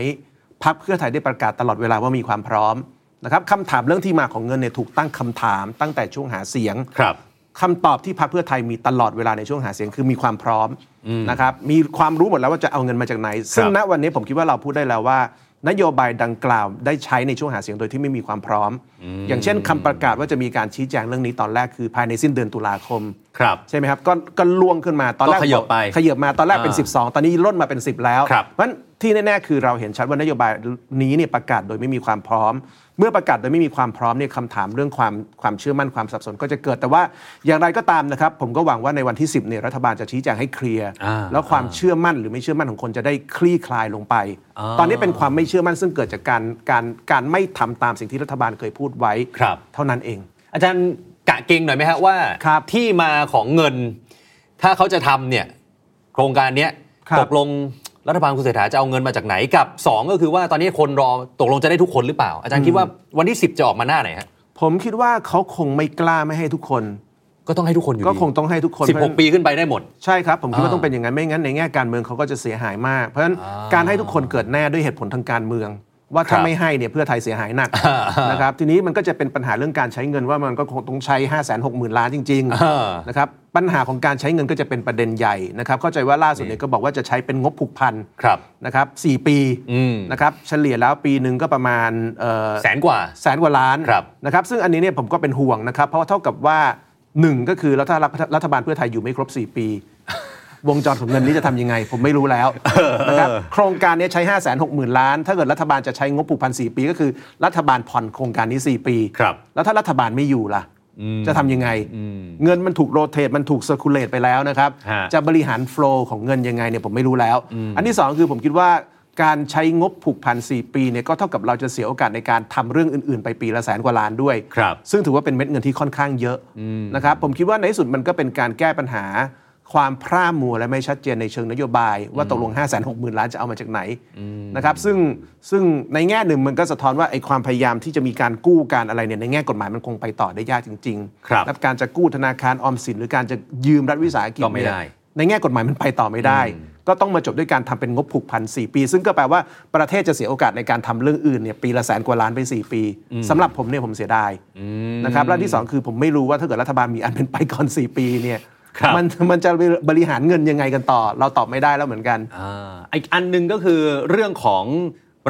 พรรคเพื่อไทยได้ประกาศตลอดเวลาว่ามีความพร้อมนะครับคำถามเรื่องที่มาของเงินเนี่ยถูกตั้งคำถามตั้งแต่ช่วงหาเสียง ครับคำตอบที่พรรคเพื่อไทยมีตลอดเวลาในช่วงหาเสียงคือมีความพร้อมนะครับมีความรู้หมดแล้วว่าจะเอาเงินมาจากไหน ซึ่งณวันนี้ผมคิดว่าเราพูดได้แล้วว่า นโยบายดังกล่าวได้ใช้ในช่วงหาเสียงโดยที่ไม่มีความพร้อม อย่างเช่นคำประกาศว่าจะมีการชี้แจงเรื่องนี้ตอนแรกคือภายในสิ้นเดือนตุลาคมครับใช่ไหมครับก็ก็ล่วงขึ้นมาตอนแรกก็ขยับไปขยับมาตอนแรกเป็นอ่า12 ตอนนี้ล่นมาเป็น 10 แล้วครับเพราะฉะนั้นที่แน่ๆคือเราเห็นชัดว่านโยบายนี้เนี่ยประกาศโดยไม่มีความพร้อม เมื่อประกาศโดยไม่มีความพร้อมเนี่ยคำถามเรื่องความความเชื่อมั่นความสับสนก็จะเกิดแต่ว่าอย่างไรก็ตามนะครับ ผมก็หวังว่าในวันที่ 10เนี่ยรัฐบาลจะชี้แจงให้เคลียร์อ่าแล้วความเชื่อมั่นหรือไม่เชื่อมั่นของคนจะได้คลี่คลายลงไปอ่าตอนนี้เป็นความไม่เชื่อมั่นซึ่งเกิดจากการการการไม่ทำตามสิ่งที่รัฐบาลเคยพูดไว้ครับเท่านั้นเอง อาจารย์กะเก่งหน่อยไหมฮะว่าครับที่มาของเงิน ถ้าเขาจะทำเนี่ยโครงการเนี้ยครับตกลง รัฐบาลคุณเศรษฐาจะเอาเงินมาจากไหนกับ 2 ก็คือว่าตอนนี้คนรอตกลงจะได้ทุกคนหรือเปล่า อาจารย์คิดว่าวันที่ 10 จะออกมาหน้าไหนฮะผมคิดว่าเขาคงไม่กล้าไม่ให้ทุกคน ก็ต้องให้ทุกคนอยู่ดีก็คงต้องให้ทุกคน16 ปีขึ้นไปได้หมด ใช่ครับ ผมคิดว่าอ่าต้องเป็นอย่างนั้นไม่งั้นในแง่การเมืองเขาก็จะเสียหายมาก เพราะฉะนั้นอ่าการให้ทุกคนเกิดแน่ด้วยเหตุผลทางการเมือง ว่าถ้าครับไม่ให้เนี่ยเพื่อไทยเสียหายหนักอ่านะครับทีนี้มันก็จะเป็นปัญหาเรื่องการใช้เงินว่ามันก็คงต้องใช้ 5 6 0 0 0 0 ล้านจริงอ่าๆนะครับปัญหาของการใช้เงินก็จะเป็นประเด็นใหญ่นะครับเข้าใจว่าล่าสุดเนี่ยก็บอกว่าจะใช้เป็นงบผูกพันครับนะครับสี่ปีอืมนะครับเฉลี่ยแล้วปีหนึ่งก็ประมาณเอ่อแสนกว่าแสนกว่าล้านครับนะครับซึ่งอันนี้เนี่ยผมก็เป็นห่วงนะครับเพราะว่าเท่ากับว่าหนึ่งก็คือแล้วถ้ารัฐบาลเพื่อไทยอยู่ไม่ครบ 4 ปี วงจรของเงินนี้จะทำยังไง ผมไม่รู้แล้วนะครับโครงการนี้ใช้5 6 0 0 0 0ล้าน ถ้าเกิดรัฐบาลจะใช้งบผูกพัน4ปีก็คือ รัฐบาลผ่อนโครงการนี้ 4 ปีครับแล้วถ้ารัฐบาลไม่อยู่ล่ะจะทำยังไง เงินมันถูก rotate มันถูก circulate ไปแล้วนะครับฮะจะบริหาร flow ของเงินยังไงเนี่ยผมไม่รู้แล้ว อันที่สองคือผมคิดว่าการใช้งบผูกพัน 4 ปีเนี่ยก็เท่ากับเราจะเสียโอกาสในการทำเรื่องอื่นๆ ไปปีละแสนกว่าล้านด้วยครับซึ่งถือว่าเป็นเม็ดเงินที่ค่อนข้างเยอะนะครับผมคิดว่าในที่สุดมันก็เป็นการแก้ปัญหา ความพร่ามัวและไม่ชัดเจนในเชิงนโยบาย ว่าตกลง 5 6 0 0 0 0 ล้านจะเอามาจากไหนนะครับซึ่งซึ่งในแง่หนึ่งมันก็สะท้อนว่าไอ้ความพยายามที่จะมีการกู้การอะไรเนี่ยในแง่กฎหมายมันคงไปต่อได้ยากจริงๆครับและการจะกู้ธนาคารออมสิน หรือการจะยืมรัฐวิสาหกิจก็ไม่ได้เนี่ยในแง่กฎหมายมันไปต่อไม่ได้ ก็ต้องมาจบด้วยการทำเป็นงบผูกพัน 4 ปี ซึ่งก็แปลว่าประเทศจะเสียโอกาสในการทำเรื่องอื่นเนี่ยปีละแสนกว่าล้านไป 4 ปีสำหรับผมเนี่ยผมเสียดายนะครับและที่สองคือผมไม่รู้ว่าถ้าเกิดรัฐบาลมีอันเป็นไปก่อน 4 ปีเนี่ยครับ มันมันจะบริหารเงินยังไงกันต่อ เราตอบไม่ได้แล้วเหมือนกันอ่าอีกอันหนึ่งก็คือเรื่องของ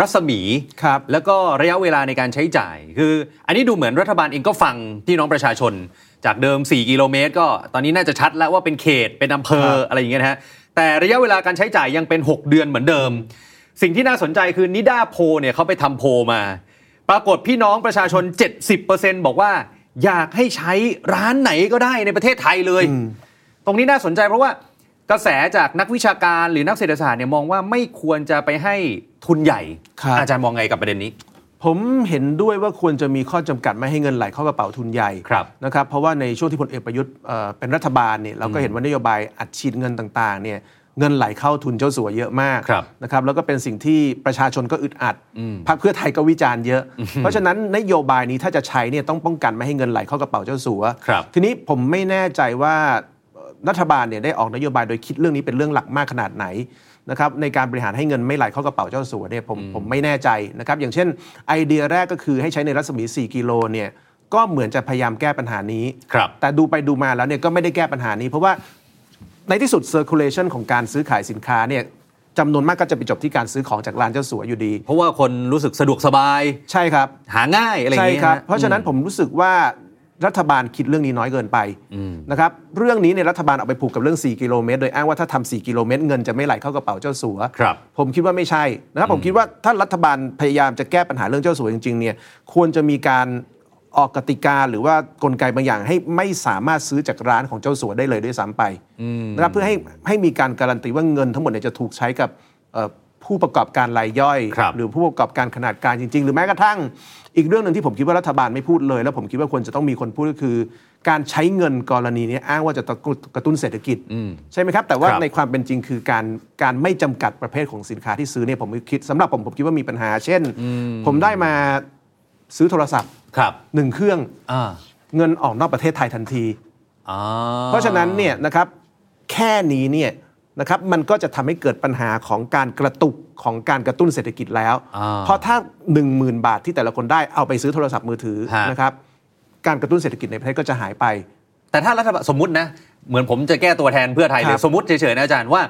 รัศมีครับแล้วก็ระยะเวลาในการใช้จ่าย คือ อันนี้ดูเหมือนรัฐบาลเองก็ฟังพี่น้องประชาชน จากเดิม 4 กิโลเมตร ก็ตอนนี้น่าจะชัดแล้วว่าเป็นเขตเป็นอำเภอครับอะไรอย่างเงี้ยนะฮะแต่ระยะเวลาการใช้จ่ายยังเป็น 6 เดือนเหมือนเดิม สิ่งที่น่าสนใจคือนิด้าโพลเนี่ยเขาไปทำโพลมา ปรากฏพี่น้องประชาชน 70%บอกว่า อยากให้ใช้ร้านไหนก็ได้ในประเทศไทยเลย ตรงนี้น่าสนใจเพราะว่ากระแสจากนักวิชาการหรือนักเศรษฐศาสตร์เนี่ยมองว่าไม่ควรจะไปให้ทุนใหญ่ ครับ อาจารย์มองไงกับประเด็นนี้ ผมเห็นด้วยว่าควรจะมีข้อจำกัดไม่ให้เงินไหลเข้ากระเป๋าทุนใหญ่ครับนะครับเพราะว่าในช่วงที่พลเอกประยุทธ์เอ่อเป็นรัฐบาลเนี่ยเราก็เห็นว่านโยบายอัดฉีดเงินต่างๆเนี่ยเงินไหลเข้าทุนเจ้าสัวเยอะมากครับนะครับแล้วก็เป็นสิ่งที่ประชาชนก็อึดอัดพรรคเพื่อไทยก็วิจารณ์เยอะ เพราะฉะนั้นนโยบายนี้ถ้าจะใช้เนี่ยต้องป้องกันไม่ให้เงินไหลเข้ากระเป๋าเจ้าสัว ครับ ทีนี้ผมไม่แน่ใจว่าเอ่อ รัฐบาลเนี่ยได้ออกนโยบายโดยคิดเรื่องนี้เป็นเรื่องหลักมากขนาดไหนนะครับในการบริหารให้เงินไม่ไหลเข้ากระเป๋าเจ้าสัวเนี่ยผมผมไม่แน่ใจนะครับอย่างเช่น ไอเดียแรกก็คือให้ใช้ในรัศมี 4 กิโลเนี่ยก็เหมือนจะพยายามแก้ปัญหานี้ครับแต่ดูไปดูมาแล้วเนี่ยก็ไม่ได้แก้ปัญหานี้ เพราะว่าในที่สุด circulation ของการซื้อขายสินค้าเนี่ยจำนวนมากก็จะไปจบที่การซื้อของจากร้านเจ้าสัวอยู่ดี เพราะว่าคนรู้สึกสะดวกสบาย ใช่ครับ หาง่ายอะไรอย่างใช่เงี้ยครับฮเพราะฉะนั้นผมรู้สึกว่า รัฐบาลคิดเรื่องนี้น้อยเกินไปนะครับเรื่องนี้เนี่ยรัฐบาลเอาไปผูกกับเรื่อง 4 กิโลเมตร โดยอ้างว่าถ้าทำ4กิโลเมตร เงินจะไม่ไหลเข้ากระเป๋าเจ้าสัวครับผมคิดว่าไม่ใช่นะครับผมคิดว่าถ้ารัฐบาลพยายามจะแก้ปัญหาเรื่องเจ้าสัวจริงๆเนี่ยควรจะมีการออกกติกาหรือว่ากลไกบางอย่างให้ไม่สามารถซื้อจากร้านของเจ้าสัวได้เลยด้วยซ้ำไปนะครับเพื่อให้ให้มีการการันตีว่าเงินทั้งหมดเนี่ยจะถูกใช้กับเอ่อผู้ประกอบการรายย่อยครับหรือผู้ประกอบการขนาดกลางจริง ๆ หรือแม้กระทั่ง อีกเรื่องหนึ่งที่ผมคิดว่ารัฐบาลไม่พูดเลย แล้วผมคิดว่าควรจะต้องมีคนพูดก็คือ การใช้เงินกรณีนี้อ้างว่าจะกระตุ้นเศรษฐกิจใช่ไหมครับ แต่ว่าครับในความเป็นจริงคือการการไม่จำกัดประเภทของสินค้าที่ซื้อเนี่ยผมคิดสำหรับผมผมคิดว่ามีปัญหา เช่น ผมได้มาซื้อโทรศัพท์ครับหนึ่งเครื่องอ่าเงินออกนอกประเทศไทยทันทีอ่าเพราะฉะนั้นเนี่ยนะครับแค่นี้เนี่ย นะครับมันก็จะทำให้เกิดปัญหาของการกระตุกของการกระตุ้นเศรษฐกิจแล้วอ่าเพราะถ้า 1 0,000 บาทที่แต่ละคนได้เอาไปซื้อโทรศัพท์มือถือฮะนะครับการกระตุ้นเศรษฐกิจในประเทศก็จะหายไป แต่ถ้ารัฐบาลสมมตินะเหมือนผมจะแก้ตัวแทนเพื่อไทยเลครัยบสมมติเฉยๆนะอาจารย์ว่า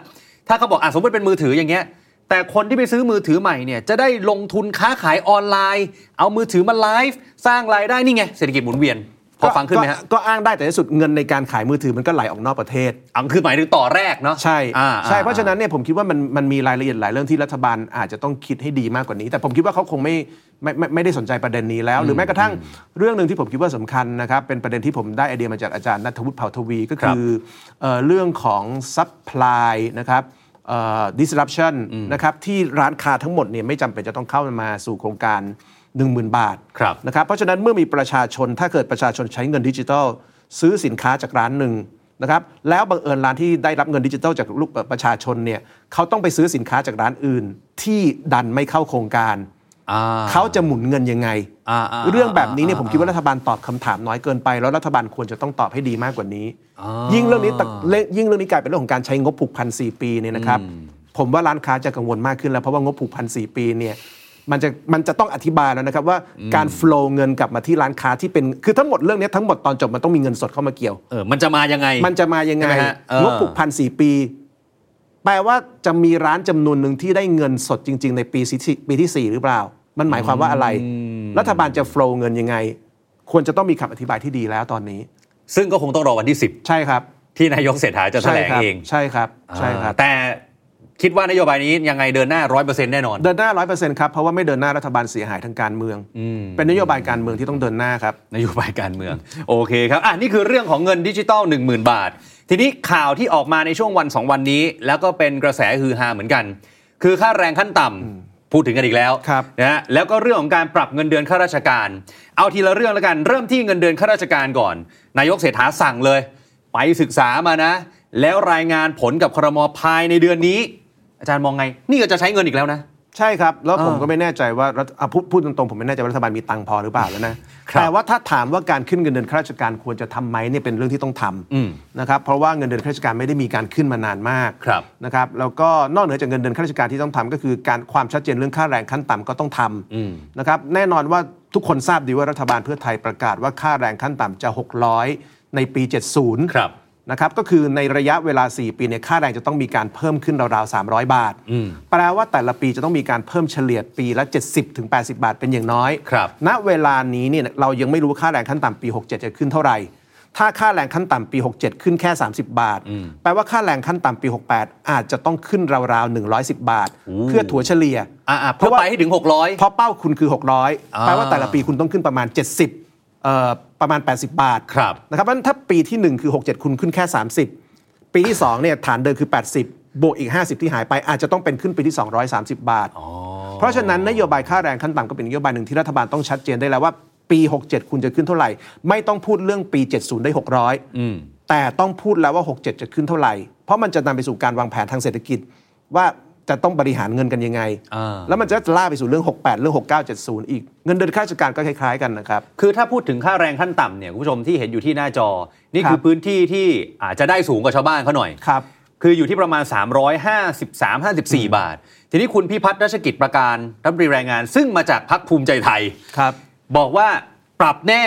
ถ้าเขาบอกอะสมมติเป็นมือถืออย่างเงี้ยแต่คนที่ไปซื้อมือถือใหม่เนี่ยจะได้ลงทุนค้าขายออนไลน์ เอามือถือมาไลฟ์สร้างรายได้นี่ไงเศรษฐกิจหมุนเวียน พอฟังขึ้นไหมฮะก็ก็อ้างได้แต่ในที่สุดเงินในการขายมือถือมันก็ไหลออกนอกประเทศอังคือหมายถึงต่อแรกเนาะใช่อ่าใช่อ่เพราะฉะนั้นเนี่ยผมคิดว่ามันมันมีรายละเอียดหลายเรื่องที่รัฐบาลอาจจะต้องคิดให้ดีมากกว่านี้ แต่ผมคิดว่าเขาคงไม่ไม่ไม่ไม่ได้สนใจประเด็นนี้แล้ว หรือแม้กระทั่งเรื่องหนึ่งที่ผมคิดว่าสำคัญนะครับเป็นประเด็นที่ผมได้ไอเดียมาจากอาจารย์นัทวุฒิเผ่าทวีก็คือเอ่อเรื่องของ supply นะครับเอ่อ disruption นะครับที่ร้านค้าทั้งหมดเนี่ยไม่จำเป็นจะต้องเข้ามาสู่โครงการ 10,000 บาทครับนะครับเพราะฉะนั้นเมื่อมีประชาชนถ้าเกิดประชาชนใช้เงินดิจิทัล ซื้อสินค้าจากร้านหนึ่งนะครับแล้วบังเอิญร้านที่ได้รับเงินดิจิทัลจากลูกประชาชนเนี่ยเขาต้องไปซื้อสินค้าจากร้านอื่น ที่ดันไม่เข้าโครงการอ่าเขาจะหมุนเงินยังไงอ่าอ่าเรื่องแบบนี้เนี่ยอ่าผมคิดว่ารัฐบาลตอบคำถามน้อยเกินไป แล้วรัฐบาลควรจะต้องตอบให้ดีมากกว่านี้อ่ายิ่งเรื่องนี้ตะเรื่องยิ่งเรื่องนี้กลายเป็นเรื่องของการใช้งบผูกพัน4ปีเนี่ยนะครับผมว่าร้านค้าจะกังวลมากขึ้นแล้วเพราะว่างบผูกพัน4ปีเนี่ย มันจะมันจะต้องอธิบายแล้วนะครับว่าการ flow เงินกลับมาที่ร้านค้าที่เป็นคือทั้งหมดเรื่องนี้ทั้งหมดตอนจบมันต้องมีเงินสดเข้ามาเกี่ยวเออมันจะมายังไง มันจะมายังไงใช่ไหมฮะเอองบผูกพันสี่ปี แปลว่าจะมีร้านจำนวนหนึ่งที่ได้เงินสดจริง ๆ ในปีที่ปีที่สี่หรือเปล่า มันหมายความว่าอะไร รัฐบาลจะ flow เงินยังไง ควรจะต้องมีคำอธิบายที่ดีแล้วตอนนี้ ซึ่งก็คงต้องรอวันที่ใช่ครับ10ที่นายกเศรษฐาจะแถลงใช่ครับเองใช่ครับใช่ครับอ่าแต่ คิดว่านโยบายนี้ยังไงเดินหน้าร้อยเปอร์เซ็นต์แน่นอน เดินหน้าร้อยเปอร์เซ็นต์ครับ เพราะว่าไม่เดินหน้ารัฐบาลเสียหายทางการเมือง เป็นนโยบายการเมืองที่ต้องเดินหน้าครับ นโยบายการเมือง โอเคครับ อะ นี่คือเรื่องของเงินดิจิตอล1 0,000 บาท ทีนี้ข่าวที่ออกมาในช่วงวัน 2 วันนี้ แล้วก็เป็นกระแสฮือฮาเหมือนกัน คือค่าแรงขั้นต่ำพูดถึงกันอีกแล้วครับนะฮะแล้วก็เรื่องของการปรับเงินเดือนข้าราชการ เอาทีละเรื่องแล้วกัน เริ่มที่เงินเดือนข้าราชการก่อน นายกเศรษฐาสั่งเลย ไปศึกษามานะ แล้วรายงานผลกับครมภายในเดือนนี้ อาจารย์มองไง นี่ก็จะใช้เงินอีกแล้วนะ ใช่ครับ แล้วผมอ่าก็ไม่แน่ใจว่ารัฐอะพูดพูดตรงๆผมไม่แน่ใจว่ารัฐบาลมีตังค์พอหรือเปล่าแล้วนะครับแต่ว่าถ้าถามว่าการขึ้นเงินเดือนข้าราชการควรจะทำไหมเนี่ยเป็นเรื่องที่ต้องทอืมำนะครับ เพราะว่าเงินเดือนข้าราชการไม่ได้มีการขึ้นมานานมากครับ นะครับ แล้วก็นอกเหนือจากเงินเดือนข้าราชการที่ต้องทำก็คือการความชัดเจนเรื่องค่าแรงขั้นต่ำก็ต้องทอืมำนะครับ แน่นอนว่าทุกคนทราบดีว่ารัฐบาลเพื่อไทยประกาศว่าค่าแรงขั้นต่ำจะ 600 ในปี 70 ครับ นะครับก็คือในระยะเวลา 4 ปีเนี่ยค่าแรงจะต้องมีการเพิ่มขึ้นราวๆ 300 บาท แปลว่าแต่ละปีจะต้องมีการเพิ่มเฉลี่ยปีละ 70ถึง80 บาทเป็นอย่างน้อยครับณเวลานี้เนี่ยเรายังไม่รู้ว่าค่าแรงขั้นต่ำปี 67 จะขึ้นเท่าไหร่ ถ้าค่าแรงขั้นต่ำปี 67 ขึ้นแค่ 30 บาท แปลว่าค่าแรงขั้นต่ำปี 68 อาจจะต้องขึ้นราวๆ 110 บาท เพื่อถัวเฉลี่ยอ่าๆเพื่อไปให้ถึง 600เพราะเป้าคุณคืออ่า600 แปลว่าแต่ละปีคุณต้องขึ้นประมาณ 70เอ่อ ประมาณ 80 บาทครับนะครับเพราะฉะนั้นถ้าปีที่ 1 คือ 67 คุณขึ้นแค่ 30 ปีที่2เนี่ยฐานเดิมคือ 80 บวกอีก 50 ที่หายไปอาจจะต้องเป็นขึ้นปีที่ 230 บาท เพราะฉะนั้นนโยบายค่าแรงขั้นต่ำก็เป็นนโยบายหนึ่งที่รัฐบาลต้องชัดเจนได้แล้วว่าปี 67 คุณจะขึ้นเท่าไหร่ ไม่ต้องพูดเรื่องปี 70 ได้ 600 แต่ต้องพูดแล้วว่า 67 จะขึ้นเท่าไหร่ เพราะมันจะนำไปสู่การวางแผนทางเศรษฐกิจว่า จะต้องบริหารเงินกันยังไงอ่าแล้วมันจะล่ากไปสู่เรื่อง 68 เรื่อง 69 70 อีก เงินเดือนข้าราชการก็คล้ายๆกันนะครับ คือถ้าพูดถึงค่าแรงขั้นต่ำเนี่ยคุณผู้ชมที่เห็นอยู่ที่หน้าจอ นี่ครับคือพื้นที่ที่อาจจะได้สูงกว่าชาวบ้านเขาหน่อย ครับ คืออยู่ที่ประมาณ 353 54 บาท ทีนี้คุณพิพัฒน์รัชกิจประการรัฐมนตรีแรงงาน ซึ่งมาจากพรรคภูมิใจไทย ครับ บอกว่าปรับแน่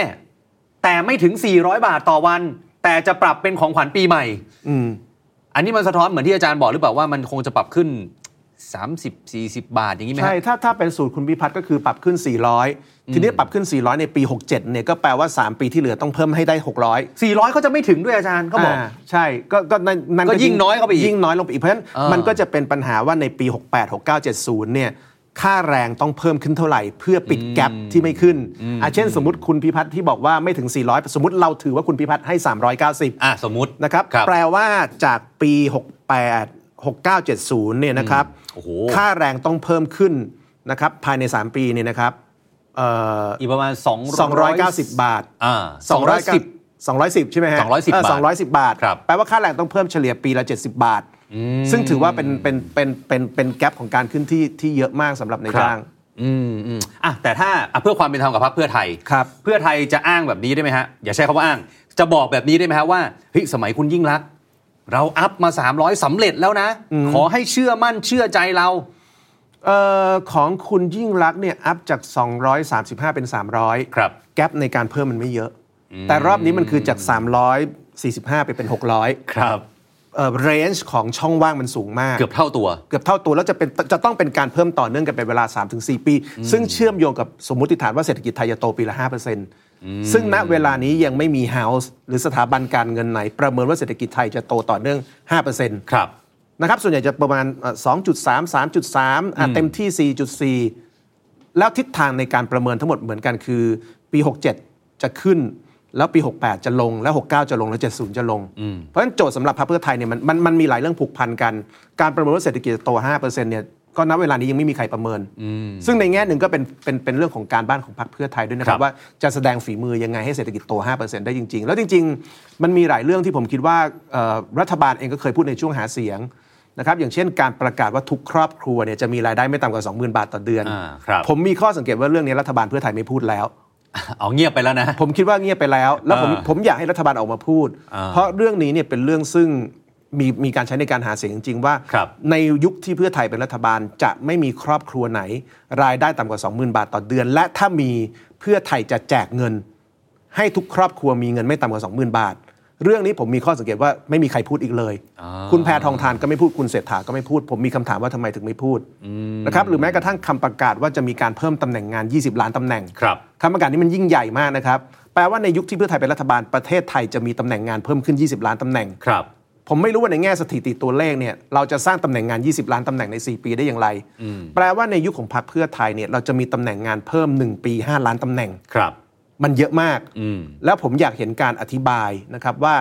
แต่ไม่ถึง 400 บาทต่อวัน แต่จะปรับเป็นของขวัญปีใหม่ อืมอันนี้มันสะท้อนเหมือนที่อาจารย์บอกหรือเปล่าว่ามันคงจะปรับขึ้น 30 40 บาทอย่างนี้ไหมฮะใช่ ถ้าถ้าเป็นสูตรคุณพิพัฒน์ก็คือปรับขึ้น 400 ทีนี้ปรับขึ้น 400 ในปี 67เนี่ยก็แปลว่า 3 ปีที่เหลือต้องเพิ่มให้ได้ 600 400 เขาจะไม่ถึงด้วยอาจารย์ก็บอกาใช่ก็ก็นั่นนั่นก็ยิ่งน้อยเข้าไปอีกยิ่งน้อยลงไปอีกเพราะฉะนั้นอ่ามัมันก็จะเป็นปัญหาว่าในปี 68 69 70เนี่ยค่าแรงต้องเพิ่มขึ้นเท่าไหร่ เพื่อปิดแกลบที่ไม่ขึ้นอะเช่นสมมติคุณพิพัฒน์ที่บอกว่าไม่ถึง 400 สมมติเราถือว่าคุณพิพัฒน์ให้ 390อะสมมุตินะครับครับแปลว่าจากปี 68 6970เนี่ยนะครับโอ้โหค่าแรงต้องเพิ่มขึ้นนะครับภายใน 3 ปีเนี่ยนะครับเอ่ออีกประมาณ200 290 บาทอ่า210 210 ใช่ไหมฮะ210เออบาท 210 บาทครับแปลว่าค่าแรงต้องเพิ่มเฉลี่ยปีละ 70 บาท ซึ่งถือว่าเป็นเป็นเป็นเป็นเป็นแกลบของการขึ้นที่ที่เยอะมากสำหรับในจ้างอืมอืมอะแต่ถ้าอะเพื่อความเป็นธรรมกับพรรคเพื่อไทยครับเพื่อไทยจะอ้างแบบนี้ได้ไหมฮะอย่าใช้คำว่าอ้าง จะบอกแบบนี้ได้ไหมฮะว่าเฮ้ยสมัยคุณยิ่งรักษณ์ เราอัพมา 300สำเร็จแล้วนะ ขอให้เชื่อมั่นเชื่อใจเราเอ่อของคุณยิ่งรักษณ์เนี่ยอัพจาก 235 เป็น 300 ครับ แกลบในการเพิ่มมันไม่เยอะ แต่รอบนี้มันคือจาก 345 ไปเป็น 600 ครับเอ่อเรนจ์ของช่องว่างมันสูงมาก เกือบเท่าตัว เกือบเท่าตัว แล้วจะเป็นจะต้องเป็นการเพิ่มต่อเนื่องกันเป็นเวลา 3-4 ปี ซึ่งเชื่อมโยงกับสมมติฐานว่าเศรษฐกิจไทยจะโตปีละ 5% ซึ่งณเวลานี้ยังไม่มี House หรือสถาบันการเงินไหน ประเมินว่าเศรษฐกิจไทยจะโตต่อเนื่อง 5%ครับนะครับ ส่วนใหญ่จะประมาณเอ่อ2.3 3.3อะเต็มที่ 4.4 แล้วทิศทางในการประเมินทั้งหมดเหมือนกันคือ ปี 67 จะขึ้น แล้วปี 68 จะลง แล้ว 69 จะลง แล้ว 70 จะลง เพราะฉะนั้นโจทย์สำหรับพรรคเพื่อไทยเนี่ยมันมันมันมีหลายเรื่องผูกพันกัน การประเมินว่าเศรษฐกิจจะโต 5%เนี่ย ก็ณเวลานี้ยังไม่มีใครประเมิน ซึ่งในแง่หนึ่งก็เป็นเป็นเป็นเรื่องของการบ้านของพรรคเพื่อไทยด้วยนะคครัรับบว่าจะแสดงฝีมือยังไงให้เศรษฐกิจโต 5%ได้จริง ๆ แล้วจริง ๆ มันมีหลายเรื่องที่ผมคิดว่าเอ่อรัฐบาลเองก็เคยพูดในช่วงหาเสียงนะครับอย่างเช่นการประกาศว่าทุกครอบครัวเนี่ยจะมีรายได้ไม่ต่ำกว่า 20,000 บาทต่อเดือนอ่าครับผมมีข้อสังเกตว่าเรื่องนี้รัฐบาลเพื่อไทยไม่พูดแล้วเอาเงียบไปแล้วนะ ผมคิดว่าเงียบไปแล้ว แล้วผมอ่าผมอยากให้รัฐบาลออกมาพูดอ่าเพราะเรื่องนี้เนี่ยเป็นเรื่องซึ่ง มีมีการใช้ในการหาเสียงจริง ๆ ว่าครับในยุคที่เพื่อไทยเป็นรัฐบาล จะไม่มีครอบครัวไหน รายได้ต่ำกว่า 20,000 บาทต่อเดือน และถ้ามีเพื่อไทยจะแจกเงิน ให้ทุกครอบครัวมีเงินไม่ต่ำกว่า 20,000 บาท เรื่องนี้ผมมีข้อสังเกตว่าไม่มีใครพูดอีกเลยอ่าคุณแพทองทานก็ไม่พูดคุณเศรษฐาก็ไม่พูด ผมมีคำถามว่าทำไมถึงไม่พูดนะครับหรือแม้กระทั่งคำประกาศว่าจะมีการเพิ่มตำแหน่งงาน 20 ล้านตำแหน่งครับคำประกาศนี้มันยิ่งใหญ่มากนะครับแปลว่าในยุคที่เพื่อไทยเป็นรัฐบาลประเทศไทยจะมีตำแหน่งงานเพิ่มขึ้น 20 ล้านตำแหน่งครับ ผมไม่รู้ว่าในแง่สถิติตัวเลขเนี่ยเราจะสร้างตำแหน่งงาน 20 ล้านตำแหน่งใน 4 ปีได้อย่างไร แปลว่าในยุคของพรรคเพื่อไทยเนี่ยเราจะมีตำแหน่งงานเพิ่ม 1 ปี 5 ล้านตำแหน่งครับ มันเยอะมากอืมแล้วผมอยากเห็นการอธิบายนะครับว่า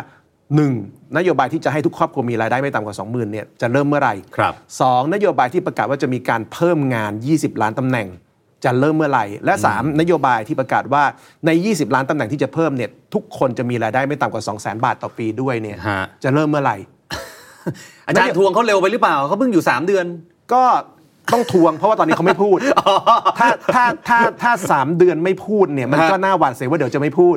1. นโยบายที่จะให้ทุกครอบครัวมีรายได้ไม่ต่ำกว่า 20,000เนี่ยจะเริ่มเมื่อไหร่ครับสองนโยบายที่ประกาศว่าจะมีการเพิ่มงาน 20 ล้านตำแหน่ง จะเริ่มเมื่อไหร่ และ 3 นโยบายที่ประกาศว่าใน 20 ล้านตำแหน่งที่จะเพิ่มเนี่ยทุกคนจะมีรายได้ไม่ต่ำกว่า 2 0 0 0 0 0 บาทต่อปีด้วยเนี่ยฮะ จะเริ่มเมื่อไหร่ อาจารย์ทวงเขาเร็วไปหรือเปล่าเขาเพิ่งอยู่ 3 เดือน ก็ต้องทวง เพราะว่าตอนนี้เขาไม่พูด ถ้าถ้าถ้าถ้าสามเดือนไม่พูดเนี่ยมันก็น่าหวาดเสียวว่าเดี๋ยวจะไม่พูด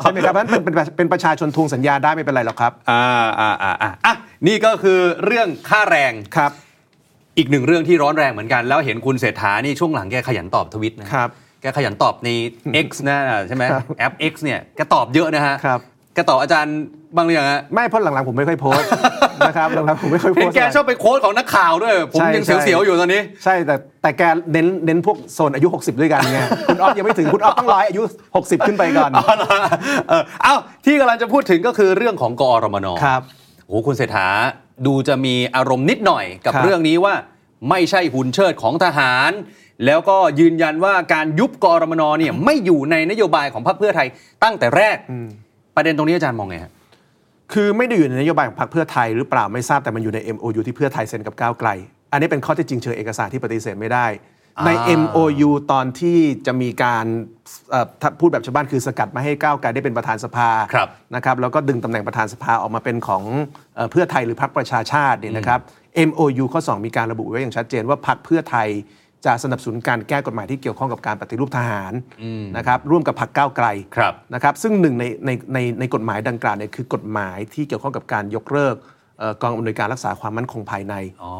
ใช่ไหมครับเพราะฉะนั้นเป็นเป็นเป็นประชาชนทวงสัญญาได้ไม่เป็นไรหรอกครับ อ่าอ่าอ่าอ่าอะนี่ก็คือเรื่องค่าแรงครับ อีกหนึ่งเรื่องที่ร้อนแรงเหมือนกัน แล้วเห็นคุณเศรษฐานี่ช่วงหลังแกขยันตอบทวิตนะครับ แกขยันตอบใน X นะใช่ไหมครับแอป X เนี่ยแกตอบเยอะนะฮะครับแกตอบอาจารย์บ้างหรือยังฮะไม่เพราะหลังๆผมไม่ค่อยโพสต์นะครับหลังๆผมไม่ค่อยโพเห็สนต์แกอะไรชอบไปโค้ดของนักข่าวด้วย ผมใช่ยังใช่เสียวๆอยู่ตอนนี้ ใช่แต่แต่แกเน้นเน้นพวกโซนอายุ 60 ด้วยกันไงคุณออฟยังไม่ถึงคุณออฟต้องร้อยอายุ 60 ขึ้นไปก่อนเออเอ้าที่กำลังจะพูดถึงก็คือเรื่องของกอรมนครับโอ้โหคุณเศรษฐา ดูจะมีอารมณ์นิดหน่อยกับครับ เรื่องนี้ว่าไม่ใช่หุ่นเชิดของทหาร แล้วก็ยืนยันว่าการยุบกอรมนเนี่ยไม่อยู่ในนโยบายของพรรคเพื่อไทยตั้งแต่แรก ประเด็นตรงนี้อาจารย์มองไงฮะ คือไม่ได้อยู่ในนโยบายของพรรคเพื่อไทยหรือเปล่าไม่ทราบแต่มันอยู่ใน MOU ที่เพื่อไทยเซ็นกับก้าวไกล อันนี้เป็นข้อเท็จจริงเชิงเอกสารที่ปฏิเสธไม่ได้ ในอ่า MOU ตอนที่จะมีการเอ่อถ้าพูดแบบชาวบ้านคือสกัดมาให้ก้าวไกลได้เป็นประธานสภาครับนะครับแล้วก็ดึงตำแหน่งประธานสภาออกมาเป็นของเอ่อเพื่อไทยหรือพรรคประชาชาติเนี่ยนะครับ MOU ข้อ 2 มีการระบุไว้อย่างชัดเจนว่าพรรคเพื่อไทยจะสนับสนุนการแก้กฎหมายที่เกี่ยวข้องกับการปฏิรูปทหารนะครับร่วมกับพรรคก้าวไกลครับนะครับซึ่งหนึ่งในในในในกฎหมายดังกล่าวเนี่ยคือกฎหมายที่เกี่ยวข้องกับการยกเลิกเอ่อ กองอำนวยการรักษาความมั่นคงภายในอ๋อ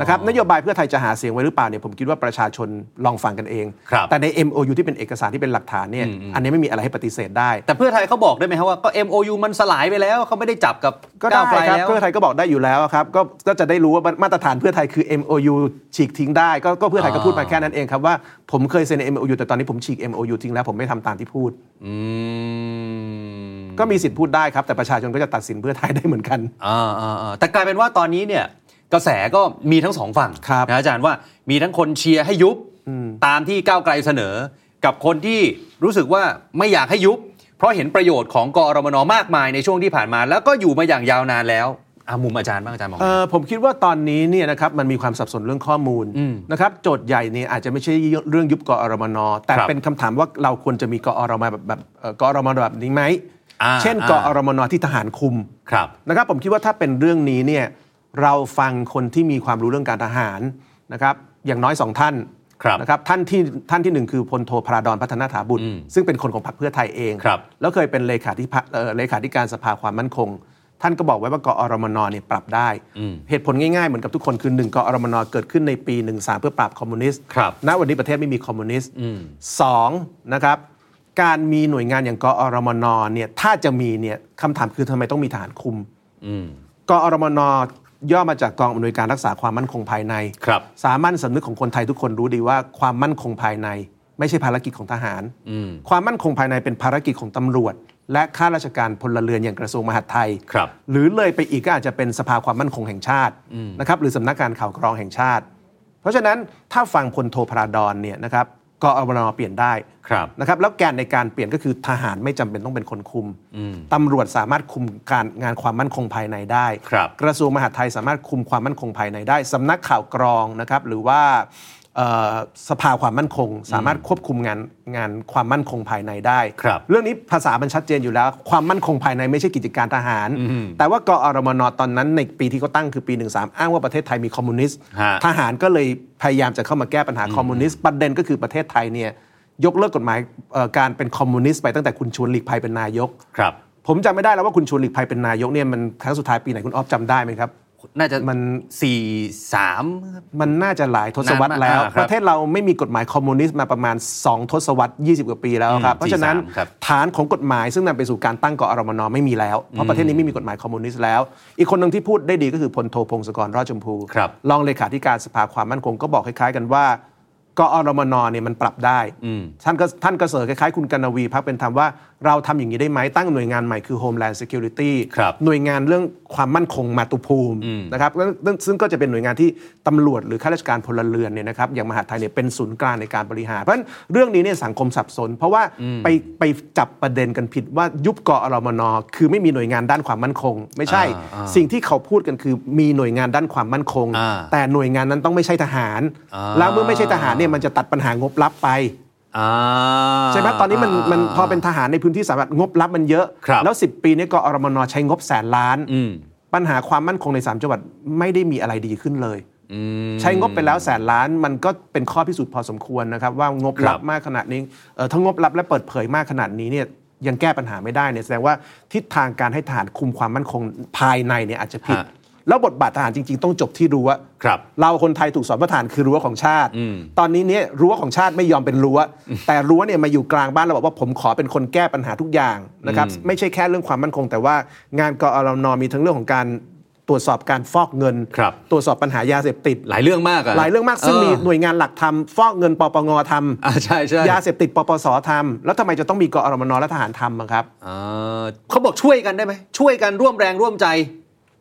นะครับนโยบายเพื่อไทยจะหาเสียงไว้หรือเปล่าเนี่ยผมคิดว่าประชาชนลองฟังกันเองครับแต่ใน MOU ที่เป็นเอกสารที่เป็นหลักฐานเนี่ยอันนี้ไม่มีอะไรให้ปฏิเสธได้ แต่เพื่อไทยเขาบอกได้ไหมครับว่าก็ MOU มันสลายไปแล้วเขาไม่ได้จับกับก็ได้ก้าวไกลครับแล้วเพื่อไทยก็บอกได้อยู่แล้วครับก็ก็จะได้รู้ว่ามาตรฐานเพื่อไทยคือ MOU ฉีกทิ้งได้ก็ก็เพื่อไทยก็พูดมาแค่นั้นเองครับว่าผมเคยเซ็น MOU แต่ตอนนี้ผมฉีก MOU ทิ้งแล้วผมไม่ทำตามที่พูดอืม ก็มีสิทธิ์พูดได้ครับ แต่ประชาชนก็จะตัดสินเพื่อไทยได้เหมือนกันอ่าอ่าอ่าแต่กลายเป็นว่าตอนนี้เนี่ยกระแสก็มีทั้งสองฝั่งครับนะอาจารย์ว่ามีทั้งคนเชียร์ให้ยุบตามที่ก้าวไกลเสนอ กับคนที่รู้สึกว่าไม่อยากให้ยุบ เพราะเห็นประโยชน์ของกอรมนมากมายในช่วงที่ผ่านมา แล้วก็อยู่มาอย่างยาวนานแล้วอามุมอาจารย์บ้างอาจารย์มองไงเอ่อผมคิดว่าตอนนี้เนี่ยนะครับมันมีความสับสนเรื่องข้อมูลอืมนะครับโจทย์ใหญ่เนี่ยอาจจะไม่ใช่เรื่องยุบกอรมนแต่ครับเป็นคำถามว่าเราควรจะมีกอรมนแบบแบบเอ่อกอรมนแบบนี้ไหมอ่า เช่นอ่ากอรมนที่ทหารคุมครับนะครับผมคิดว่าถ้าเป็นเรื่องนี้เนี่ยเราฟังคนที่มีความรู้เรื่องการทหารนะครับอย่างน้อยสองท่านครับนะครับท่านที่ท่านที่หนึ่งคือพลโทพราดอนพัฒนาถาบุตรอืมซึ่งเป็นคนของพรรคเพื่อไทยเองครับแล้วเคยเป็นเลขาธิพเอ่อเลขาธิการสภาความมั่นคง ท่านก็บอกไว้ว่ากอรมนเนี่ยปรับได้อืมเหตุผลง่ายๆเหมือนกับทุกคนคือหนึ่งกอรมนเกิดขึ้นในปี 13 เพื่อปราบคอมมิวนิสต์ครับณวันนี้ประเทศไม่มีคอมมิวนิสต์อืมสองนะครับ การมีหน่วยงานอย่างกอรมนเนี่ยถ้าจะมีเนี่ยคำถามคือทำไมต้องมีทหารคุมอืมกอรมนย่อมาจากกองอำนวยการรักษาความมั่นคงภายในครับสามัญสำนึกของคนไทยทุกคนรู้ดีว่าความมั่นคงภายใน ไม่ใช่ภารกิจของทหารอืมความมั่นคงภายในเป็นภารกิจของตำรวจ และข้าราชการพลเรือนอย่างกระทรวงมหาดไทยครับหรือเลยไปอีกก็อาจจะเป็นสภาความมั่นคงแห่งชาตินะครับหรือสำนักการข่าวกรองแห่งชาติ เพราะฉะนั้นถ้าฟังพลโทพราดอนเนี่ยนะครับ กอรมนเปลี่ยนได้ครับนะครับแล้วแกนในการเปลี่ยนก็คือทหารไม่จำเป็นต้องเป็นคนคุมอืมตำรวจสามารถคุมการงานความมั่นคงภายในได้ครับกระทรวงมหาดไทยสามารถคุมความมั่นคงภายในได้สำนักข่าวกรองนะครับหรือว่าเอ่อ สภาความมั่นคง สามารถควบคุมงานงานความมั่นคงภายในได้ครับเรื่องนี้ภาษามันชัดเจนอยู่แล้ว ความมั่นคงภายในไม่ใช่กิจการทหาร แต่ว่ากอรมนตอนนั้นในปีที่เขาตั้งคือปี 13 อ้างว่าประเทศไทยมีคอมมิวนิสต์ฮะทหารก็เลยพยายามจะเข้ามาแก้ปัญหาคอมมิวนิสต์ประเด็นก็คือประเทศไทยเนี่ยยกเลิกกฎหมายเอ่อการเป็นคอมมิวนิสต์ไปตั้งแต่คุณชวนหลีกภัยเป็นนายกครับผมจำไม่ได้แล้วว่าคุณชวนหลีกภัยเป็นนายกเนี่ยมันครั้งสุดท้ายปีไหนคุณออฟจำได้ไหมครับ น่าจะมันสี่สามมันน่าจะหลายทศวรรษนานมากแล้วอ่าครับประเทศเราไม่มีกฎหมายคอมมิวนิสต์มาประมาณ 2 ทศวรรษ 20 กว่าปีแล้วครับอืมเพราะฉะนั้น43ครับฐานของกฎหมายซึ่งนำไปสู่การตั้งกอ.รมน.ไม่มีแล้ว เพราะประเทศนี้ไม่มีกฎหมายคอมมิวนิสต์แล้ว อีกคนหนึ่งที่พูดได้ดีก็คือพลโทพงศกรรอดชมพูครับรองเลขาธิการสภาความมั่นคงก็บอกคล้ายๆกันว่า กอรมนเนี่ยมันปรับได้อืมท่านก็ท่านก็เสนอคล้ายๆคุณกนวีพักเป็นธรรมว่าเราทำอย่างนี้ได้ไหมตั้งหน่วยงานใหม่คือ Homeland Security ครับหน่วยงานเรื่องความมั่นคงมาตุภูมิอืมนะครับแล้วซึ่งซึ่งก็จะเป็นหน่วยงานที่ตำรวจหรือข้าราชการพลเรือนเนี่ยนะครับอย่างมหาดไทยเนี่ยเป็นศูนย์กลางในการบริหาร เพราะฉะนั้นเรื่องนี้เนี่ยสังคมสับสน เพราะว่าไปไปจับประเด็นกันผิดว่ายุบกอรมนคือไม่มีหน่วยงานด้านความมั่นคง ไม่ใช่อ่าอ่าสิ่งที่เขาพูดกันคือมีหน่วยงานด้านความมั่นคงอ่าแต่หน่วยงานนั้นต้องไม่ใช่ทหารอ่าแล้วเมื่อไม่ใช่ทหารเนี่ยมันจะตัดปัญหางบลับไปอ่าใช่ไหมตอนนี้มันมันพอเป็นทหารในพื้นที่สาธารณะงบลับมันเยอะครับแล้ว 10 ปีนี้กอรมนใช้งบแสนล้านอืมปัญหาความมั่นคงใน3จังหวัดไม่ได้มีอะไรดีขึ้นเลยอืมใช้งบไปแล้วแสนล้านมันก็เป็นข้อพิสูจน์พอสมควรนะครับ ว่างบครัลับบมากขนาดนี้เอ่อถ้างบลับและเปิดเผยมากขนาดนี้เนี่ยยังแก้ปัญหาไม่ได้เนี่ยแสดงว่าทิศทางการให้ทหารคุมความมั่นคงภายในเนี่ยอาจจะผิดฮะ แล้วบทบาททหารจริง ๆ ต้องจบที่รั้วครับ เราคนไทยถูกสอนว่าทหารคือรั้วของชาติอืมตอนนี้เนี่ยรั้วของชาติไม่ยอมเป็นรั้ว แต่รั้วเนี่ยมาอยู่กลางบ้านเราบอกว่าผมขอเป็นคนแก้ปัญหาทุกอย่างนะครับไม่ใช่แค่เรื่องความมั่นคง แต่ว่างานกอรนมีทั้งเรื่องของการตรวจสอบการฟอกเงินครับตรวจสอบปัญหายาเสพติด หลายเรื่องมากอะหลายเรื่องมาก ซึ่งมีหน่วยงานหลักทำฟอกเงินปปงทอ่าใช่ใช่ำยาเสพติดปปสทำแล้วทำไมจะต้องมีกอรมนและทหารทำอะครับอ่าเขาบอกช่วยกันได้ไหมช่วยกันร่วมแรงร่วมใจ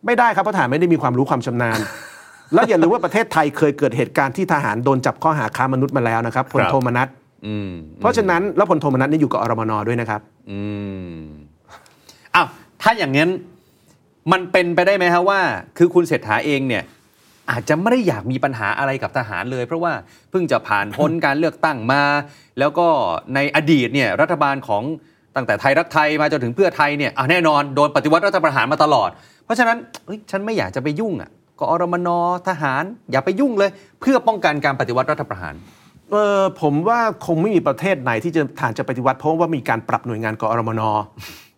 ไม่ได้ครับเพราะทหารไม่ได้มีความรู้ความชำนาญ แล้วอย่าลืมว่าประเทศไทยเคยเกิดเหตุการณ์ที่ทหารโดนจับข้อหาค้ามนุษย์มาแล้วนะครับพลครับโทมนัสอืมเพราะฉะนั้นแล้วพลโทมนัสนี่อยู่กับอรมนด้วยนะครับ อืมอ้าวถ้าอย่างนั้นมันเป็นไปได้ไหมครับว่า คือคุณเศรษฐาเองเนี่ย อาจจะไม่ได้อยากมีปัญหาอะไรกับทหารเลย เพราะว่าเพิ่งจะผ่านพ้นการเลือกตั้งมา แล้วก็ในอดีตเนี่ยรัฐบาลของตั้งแต่ไทยรักไทยมาจนถึงเพื่อไทยเนี่ยอะแน่นอนโดนปฏิวัติรัฐประหารมาตลอด เพราะฉะนั้นเอ้ยฉันไม่อยากจะไปยุ่งอะกอรมนทหาร อย่าไปยุ่งเลย เพื่อป้องกันการปฏิวัติรัฐประหารเออผมว่าคงไม่มีประเทศไหนที่จะฐานจะปฏิวัติเพราะว่ามีการปรับหน่วยงานกอรมน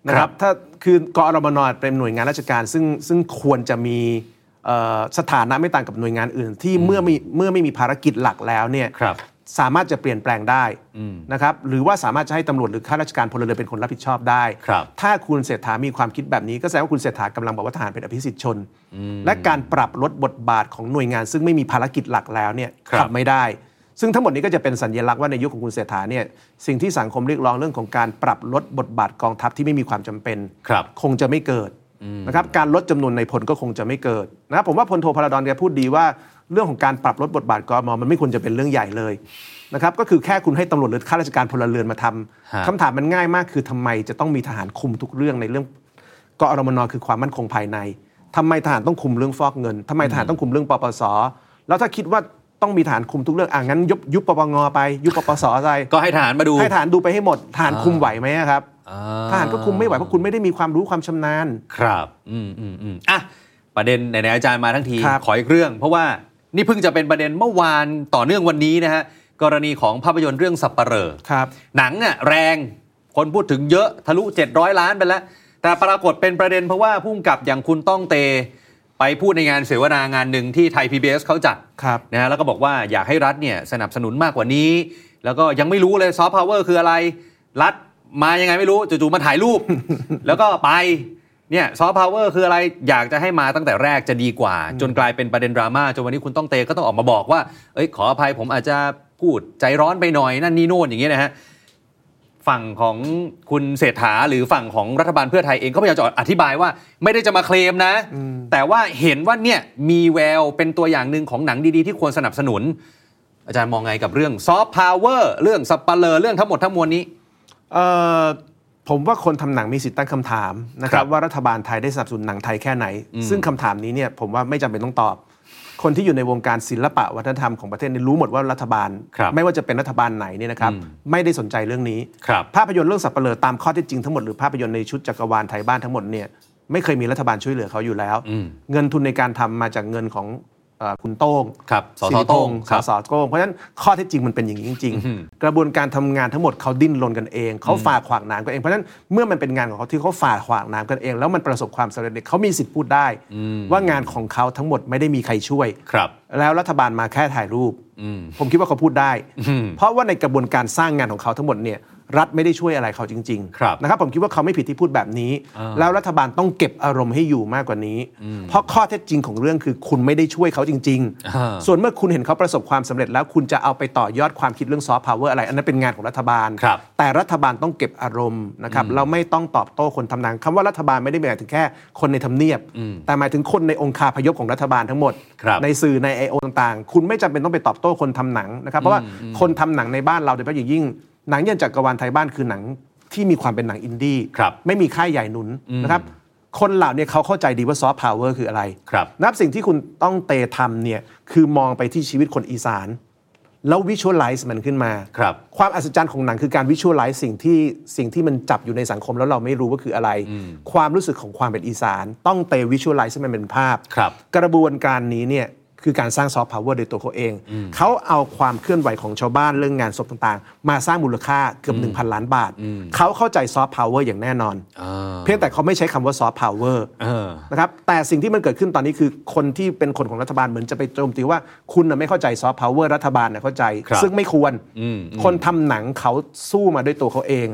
นะคครัรับบถ้าคือกอรมนเป็นหน่วยงานราชการ ซึ่งซึ่งควรจะมีเอ่อสถานะไม่ต่างกับหน่วยงานอื่น ที่เมื่อมีเมื่อไม่มีภารกิจหลักแล้วเนี่ยครับ สามารถจะเปลี่ยนแปลงได้อืมนะครับหรือว่าสามารถจะให้ตำรวจหรือข้าราชการพลเรือนเป็นคนรับผิดชอบได้ครับถ้าคุณเศรษฐามีความคิดแบบนี้ก็แสดงว่าคุณเศรษฐากำลังบอกว่าทหารเป็นอภิสิทธิชน และการปรับลดบทบาทของหน่วยงาน ซึ่งไม่มีภารกิจหลักแล้วเนี่ยครับทำไม่ได้ ซึ่งทั้งหมดนี้ก็จะเป็นสัญลักษณ์ว่าในยุคของคุณเศรษฐาเนี่ยสิ่งที่สังคมเรียกร้องเรื่องของการปรับลดบทบาทกองทัพที่ไม่มีความจำเป็นครับคงจะไม่เกิดนะครับการลดจำนวนในพลก็คงจะไม่เกิดนะครับผมว่าพลโทพลดอนแกพูดดีว่า เรื่องของการปรับลดบทบาทกมมันไม่ควรจะเป็นเรื่องใหญ่เลยนะครับก็คือแค่คุณให้ตำรวจหรือข้าราชการพลเรือนมาทำฮะคำถามมันง่ายมากคือทำไมจะต้องมีทหารคุมทุกเรื่องในเรื่องกอรมนคือความมั่นคงภายในทำไมทหารต้องคุมเรื่องฟอกเงินทำไมทหารต้องคุมเรื่องปปสแล้วถ้าคิดว่าต้องมีทหารคุมทุกเรื่องอ่างั้นยุบยุบปปงไป ยุบปปสอะไรก็ให้ทหารมาดูให้ทหารดูไปให้หมดทหารคุมไหวไหมอะครับอ่าทหารก็คุมไม่ไหวเพราะคุณไม่ได้มีความรู้ความชำนาญ ครับ อืมอืมอืมอะประเด็นไหนๆอาจารย์มาทั้งทีครับขออีกเรื่อง เพราะว่า นี่เพิ่งจะเป็นประเด็นเมื่อวานต่อเนื่องวันนี้นะฮะกรณีของภาพยนตร์เรื่องสับปะเหร่อครับหนังอะแรงคนพูดถึงเยอะทะลุ 700 ล้านไปแล้ว แต่ปรากฏเป็นประเด็นเพราะว่าพุ่มกับอย่างคุณต้องเต ไปพูดในงานเสวนางานหนึ่งที่ไทย PBS เขาจัดครับนะฮะแล้วก็บอกว่าอยากให้รัฐเนี่ยสนับสนุนมากกว่านี้ แล้วก็ยังไม่รู้เลยซอฟต์พาวเวอร์คืออะไร รัฐมายังไงไม่รู้จู่ๆมาถ่ายรูป แล้วก็ไป เนี่ยซอฟต์พาวเวอร์คืออะไรอยากจะให้มาตั้งแต่แรกจะดีกว่า จนกลายเป็นประเด็นดราม่าจนวันนี้คุณต้องเตก็ต้องออกมาบอกว่า เอ้ยขออภัยผมอาจจะพูดใจร้อนไปหน่อยนั่นนี่โน่นอย่างเงี้ยนะฮะฝั่งของคุณเศรษฐาหรือฝั่งของรัฐบาลเพื่อไทยเองก็พยายามจะอธิบายว่า ไม่ได้จะมาเคลมนะ แต่ว่าเห็นว่าเนี่ยมีแววเป็นตัวอย่างหนึ่งของหนังดีๆ ที่ควรสนับสนุน อาจารย์มองไงกับเรื่องซอฟต์พาวเวอร์เรื่องสัปเหร่อเรื่องทั้งหมดทั้งมวลนี้เอ่อ ผมว่าคนทำหนังมีสิทธิ์ตั้งคำถามนะคครัรับบว่ารัฐบาลไทยได้สนับสนุนหนังไทยแค่ไหน ซึ่งคำถามนี้เนี่ยผมว่าไม่จำเป็นต้องตอบ คนที่อยู่ในวงการศิลปะวัฒนธรรมของประเทศนี้รู้หมดว่ารัฐบาลครับไม่ว่าจะเป็นรัฐบาลไหนเนี่ยนะครับไม่ได้สนใจเรื่องนี้ครับภาพยนตร์เรื่องสับเปลือตามข้อเท็จจริงทั้งหมดหรือภาพยนตร์ในชุดจักรวาลไทยบ้านทั้งหมดเนี่ยไม่เคยมีรัฐบาลช่วยเหลือเขาอยู่แล้ว เงินทุนในการทำมาจากเงินของเอ่อ คุณโต้งครับสสสิริพโต้งงษ์ครับสสโต้งเพราะฉะนั้นข้อเท็จจริงมันเป็นอย่างนี้จริง ๆ กระบวนการทำงานทั้งหมดเขาดิ้นรนกันเอง เขาฝ่าขวางน้ำกันเอง เพราะฉะนั้นเมื่อมันเป็นงานของเขาที่เขาฝ่าขวางน้ำกันเอง แล้วมันประสบความสำเร็จเนี่ยเขามีสิทธิ์พูดได้ ว่างานของเขาทั้งหมดไม่ได้มีใครช่วยครับ แล้วรัฐบาลมาแค่ถ่ายรูปผมคิดว่าเขาพูดได้ เพราะว่าในกระบวนการสร้างงานของเขาทั้งหมดเนี่ย รัฐไม่ได้ช่วยอะไรเขาจริงครับนะครับผมคิดว่าเขาไม่ผิดที่พูดแบบนี้ แล้วรัฐบาลต้องเก็บอารมณ์ให้อยู่มากกว่านี้ เพราะข้อเท็จจริงของเรื่องคือคุณไม่ได้ช่วยเขาจริงอ่าๆส่วนเมื่อคุณเห็นเขาประสบความสำเร็จแล้วคุณจะเอาไปต่อยอดความคิดเรื่องซอฟต์พาวเวอร์อะไร อันนั้นเป็นงานของรัฐบาลครับแต่รัฐบาลต้องเก็บอารมณ์นะครับเราไม่ต้องตอบโต้คนทำหนังคำว่ารัฐบาลไม่ได้หมายถึงแค่คนในทำเนียบ แต่หมายถึงคนในองค์คาพยพของรัฐบาลทั้งหมดครับในสื่อในไอโอต่างๆ คุณไม่จำเป็นต้องไปตอบโต้คนทำหนังนะครับเพราะว่าคนทำหนังในบ้านเราโดยเฉพาะอย่างยิ่ง หนังอย่างจักรวาลไทบ้านคือหนังที่มีความเป็นหนังอินดี้ครับไม่มีค่ายใหญ่หนุนนะครับคนเหล่านี้เขาเข้าใจดีว่าซอฟต์พาวเวอร์คืออะไรครับนับสิ่งที่คุณต้องเตทำเนี่ยคือมองไปที่ชีวิตคนอีสาน แล้ว visualize มันขึ้นมาครับความอัศจรรย์ของหนังคือการ visualize สิ่งที่สิ่งที่มันจับอยู่ในสังคมแล้วเราไม่รู้ว่าคืออะไร ความรู้สึกของความเป็นอีสาน ต้องเต visualize ให้มันเป็นภาพครับกระบวนการนี้เนี่ย คือการสร้างซอฟต์พาวเวอร์โดยตัวเขาเอง เขาเอาความเคลื่อนไหวของชาวบ้านเรื่องงานศพต่างๆ มาสร้างมูลค่าเกือบ1,000 ล้านบาท เขาเข้าใจซอฟต์พาวเวอร์อย่างแน่นอนอ่าเพียงแต่เขาไม่ใช้คำว่าซอฟต์พาวเวอร์เออนะครับแต่สิ่งที่มันเกิดขึ้นตอนนี้คือคนที่เป็นคนของรัฐบาลเหมือนจะไปโจมตีว่าคุณน่ะไม่เข้าใจซอฟต์พาวเวอร์รัฐบาลน่ะเข้าใจครับซึ่งไม่ควรคนทำหนังเขาสู้มาด้วยตัวเขาเอง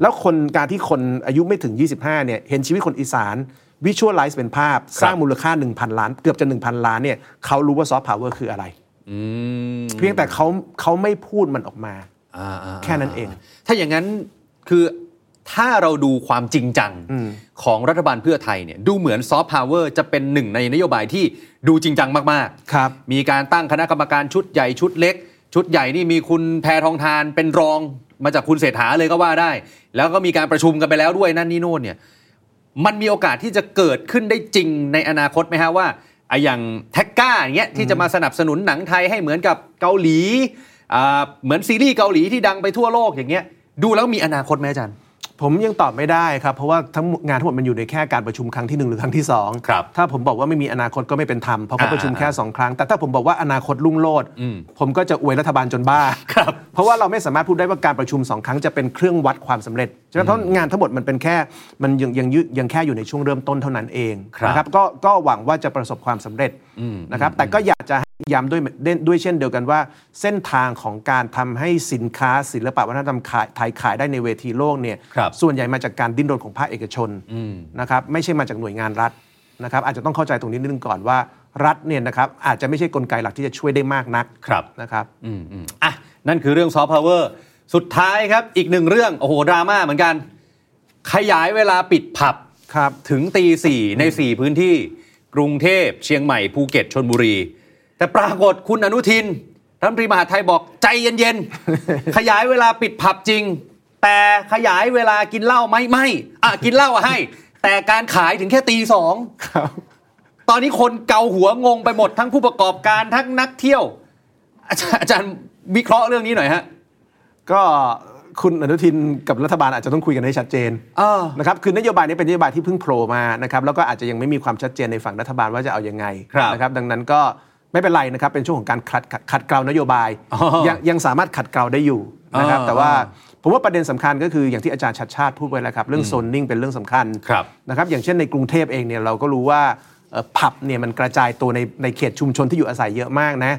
แล้วคนการที่คนอายุไม่ถึง 25เนี่ยเห็นชีวิตคนอีสาน visualize เป็นภาพ สร้างมูลค่า 1,000 ล้าน เกือบจะ 1,000 ล้านเนี่ยเขารู้ว่าซอฟต์พาวเวอร์คืออะไรอืมเพียงแต่เขาเขาไม่พูดมันออกมาอ่าๆๆแค่นั้นเอง ถ้าอย่างนั้นคือถ้าเราดูความจริงจังของรัฐบาลเพื่อไทยเนี่ยดูเหมือนซอฟต์พาวเวอร์จะเป็นหนึ่งในนโยบายที่ดูจริงจังมากๆครับ มีการตั้งคณะกรรมการชุดใหญ่ชุดเล็ก ชุดใหญ่นี่มีคุณแพทองธารเป็นรองมาจากคุณเศรษฐาเลยก็ว่าได้ แล้วก็มีการประชุมกันไปแล้วด้วยนั่นนี่โน่นเนี่ย มันมีโอกาสที่จะเกิดขึ้นได้จริงในอนาคตไหมฮะว่าไอ้อย่างแท็กก้าอย่างเงี้ยที่จะมาสนับสนุนหนังไทยให้เหมือนกับเกาหลีอ่าเหมือนซีรีส์เกาหลีที่ดังไปทั่วโลกอย่างเงี้ยดูแล้วมีอนาคตไหมอาจารย์ ผมยังตอบไม่ได้ครับ เพราะว่าทั้งงานทั้งหมดมันอยู่ในแค่การประชุมครั้งที่หนึ่งหรือครั้งที่สองครับ ถ้าผมบอกว่าไม่มีอนาคตก็ไม่เป็นธรรมเพราะเขาอ่าประชุมแค่สองครั้ง แต่ถ้าผมบอกว่าอนาคตรุ่งโรจน์อืมผมก็จะอวยรัฐบาลจนบ้าครับเพราะว่าเราไม่สามารถพูดได้ว่าการประชุมสองครั้งจะเป็นเครื่องวัดความสำเร็จใช่ไหมเพราะงานทั้งหมดมันเป็นแค่มันยังยังยึยังแค่อยู่ในช่วงเริ่มต้นเท่านั้นเองครับนะครับก็ก็หวังว่าจะประสบความสำเร็จ นะครับแต่ก็อยากจะให้ย้ำด้วยด้วยเช่นเดียวกันว่า เส้นทางของการทำให้สินค้าศิลปะวัฒนธรรมขายไทยขายได้ในเวทีโลกเนี่ยครับส่วนใหญ่มาจากการดิ้นรนของภาคเอกชนนะครับไม่ใช่มาจากหน่วยงานรัฐนะครับอาจจะต้องเข้าใจตรงนี้นิดนึงก่อนว่ารัฐเนี่ยนะครับอาจจะไม่ใช่กลไกหลักที่จะช่วยได้มากนักครับนะครับอืมอืมอะนั่นคือเรื่องซอฟต์พาวเวอร์สุดท้ายครับอีกหนึ่งเรื่องโอ้โหดราม่าเหมือนกัน ขยายเวลาปิดผับครับถึงตีสี่ในสี่พื้นที่ กรุงเทพเชียงใหม่ภูเก็ตชนบุรี แต่ปรากฏคุณอนุทินรัฐมนตรีมหาดไทยบอกใจเย็นๆ ขยายเวลาปิดผับจริง แต่ขยายเวลากินเหล้าไหมไม่อะกินเหล้าอะให้ แต่การขายถึงแค่ตีสองครับตอนนี้คนเกาหัวงงไปหมดทั้งผู้ประกอบการทั้งนักเที่ยว อาจารย์อาจารย์วิเคราะห์เรื่องนี้หน่อยฮะ ก็ คุณอนุทินกับรัฐบาลอาจจะต้องคุยกันให้ชัดเจนอ่านะครับคือนโยบายนี้เป็นนโยบายที่เพิ่งโผล่มานะครับแล้วก็อาจจะยังไม่มีความชัดเจนในฝั่งรัฐบาลว่าจะเอายังไงครับนะครับดังนั้นก็ไม่เป็นไรนะครับเป็นช่วงของการขัดขัดขัดเกลานโยบายอ๋อยังยังสามารถขัดเกลาได้อยู่นะครับอ่าแต่ว่าผมว่าประเด็นสำคัญก็คืออย่างที่อาจารย์ชัดชาติพูดไว้แล้วครับเรื่องโซนนิ่งเป็นเรื่องสำคัญครับนะครับอย่างเช่นในกรุงเทพเองเนี่ยเราก็รู้ว่าเอ่อผับเนี่ยมันกระจายตัวในในเขตชุมชนที่อยู่อาศัยเยอะมากนะ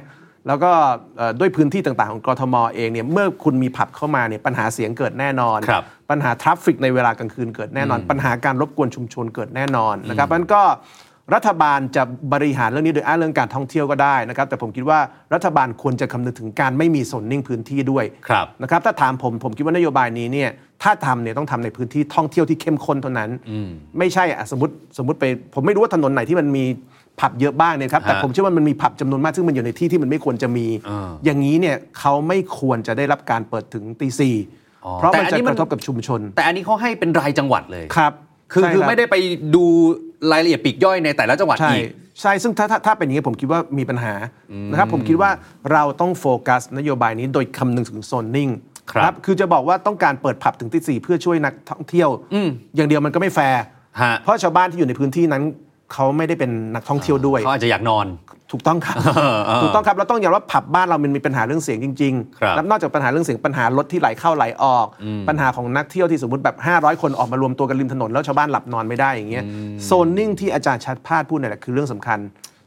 แล้วก็เอ่อด้วยพื้นที่ต่างๆของกทมเองเนี่ยเมื่อคุณมีผับเข้ามาเนี่ยปัญหาเสียงเกิดแน่นอนครับปัญหา traffic ในเวลากลางคืนเกิดแน่นอน ปัญหาการรบกวนชุมชนเกิดแน่นอนนะครับมันก็รัฐบาลจะบริหารเรื่องนี้โดยอ้างเรื่องการท่องเที่ยวก็ได้นะครับแต่ผมคิดว่ารัฐบาลควรจะคำนึงถึงการไม่มีโซนนิ่งพื้นที่ด้วยครับนะครับถ้าถามผมผมคิดว่านโยบายนี้เนี่ยถ้าทำเนี่ยต้องทำในพื้นที่ท่องเที่ยวที่เข้มข้นเท่านั้น ไม่ใช่อะสมมติสมมติไปผมไม่รู้ว่าถนนไหนที่มันมี ผับเยอะบ้างเนี่ยครับ แต่ฮะผมเชื่อว่ามันมีผับจำนวนมากซึ่งมันอยู่ในที่ที่มันไม่ควรจะมีอ่าอย่างนี้เนี่ยเขาไม่ควรจะได้รับการเปิดถึงตีสี่อ๋อเพราะมันแต่อันจะนี้กมันระทบกับชุมชน แต่อันนี้เขาให้เป็นรายจังหวัดเลยครับ คือใช่คือรับไม่ได้ไปดูรายละเอียดปลีกย่อยในแต่ละจังหวัดใช่อีกใช่ซึ่งถ้าถ้าถ้าเป็นอย่างนี้ผมคิดว่ามีปัญหานะครับผมคิดว่าเราต้องโฟกัสนโยบายนี้โดยคำนึงถึงโซนนิ่งครับคือจะบอกว่าต้องการเปิดผับถึงตีสี่เพื่อช่วยนักท่องเที่ยวอืมอย่างเดียวมันก็ไม่แฟร์ฮะเพราะชาวบ้านที่อยู่ในพื้นที่นั้น เขาไม่ได้เป็นนักท่องเที่ยวด้วยเขาอาจจะอยากนอน ถูกต้องครับเออเออถูกต้องครับเราต้องยอมรับผับบ้านเรามันมีปัญหาเรื่องเสียงจริงครับๆแล้วนอกจากปัญหาเรื่องเสียงปัญหารถที่ไหลเข้าไหลออก ปัญหาของนักเที่ยวที่สมมติแบบ 500 คนออกมารวมตัวกันริมถนนแล้วชาวบ้านหลับนอนไม่ได้อย่างเงี้ยโซนนิ่งที่อาจารย์ชัดพาดพูดเนี่ยแหละคือเรื่องสำคัญ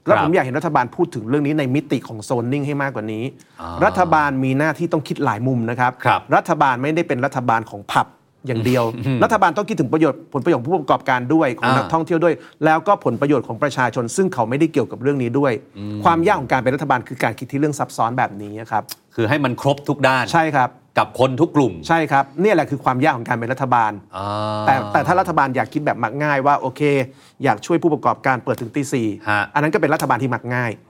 แล้วครับผมอยากเห็นรัฐบาลพูดถึงเรื่องนี้ในมิติของโซนนิ่งให้มากกว่านี้อ่ารัฐบาลมีหน้าที่ต้องคิดหลายมุมนะครับครับรัฐบาลไม่ได้เป็นรัฐบาลของผับ อย่างเดียว รัฐบาลต้องคิดถึงประโยชน์ผลประโยชน์ของผู้ประกอบการด้วยของอ่านันักท่องเที่ยวด้วย แล้วก็ผลประโยชน์ของประชาชน ซึ่งเขาไม่ได้เกี่ยวกับเรื่องนี้ด้วย ความยากของการเป็นรัฐบาลคือการคิดที่เรื่องซับซ้อนแบบนี้ครับคือให้มันครบทุกด้านใช่ครับกับคนทุกกลุ่มใช่ครับเนี่ยแหละคือความยากของการเป็นรัฐบาลอ่าแต่แต่ถ้ารัฐบาลอยากคิดแบบมักง่ายว่าโอเค อยากช่วยผู้ประกอบการเปิดถึงตีสี่ฮะอันนั้นก็เป็นรัฐบาลที่มักง่ายอ่า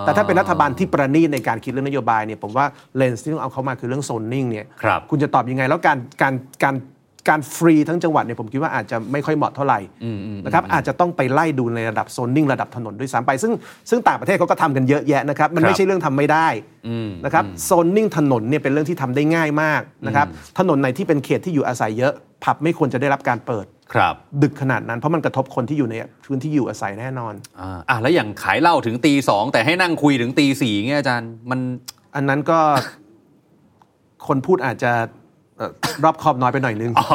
แต่ถ้าเป็นรัฐบาลที่ประณีตในการคิดเรื่องนโยบายเนี่ยผมว่าเลนส์ที่ต้องเอาเข้ามาคือเรื่องโซนนิ่งเนี่ยครับคุณจะตอบยังไง แล้วการการการการฟรีทั้งจังหวัดเนี่ยผมคิดว่าอาจจะไม่ค่อยเหมาะเท่าไหร่นะครับอาจจะต้องไปไล่ดูในระดับโซนนิ่งระดับถนนด้วยซ้ำไป ซึ่งซึ่งต่างประเทศเขาก็ทำกันเยอะแยะนะครับมันครับไม่ใช่เรื่องทำไม่ได้นะครับโซนนิ่งถนนเนี่ยเป็นเรื่องที่ทำได้ง่ายมากนะครับถนนไหนที่เป็นเขตที่อยู่อาศัยเยอะ ผับไม่ควรจะได้รับการเปิดครับ ดึกขนาดนั้นเพราะมันกระทบคนที่อยู่ในพื้นที่อยู่อาศัยแน่นอนอ่าอะแล้วอย่างขายเหล้าถึงตีสองแต่ให้นั่งคุยถึงตีสี่เงี้ยอาจารย์มันอันนั้นก็ คนพูดอาจจะเอ่อรอบคอบน้อยไปหน่อยนึง อ๋อ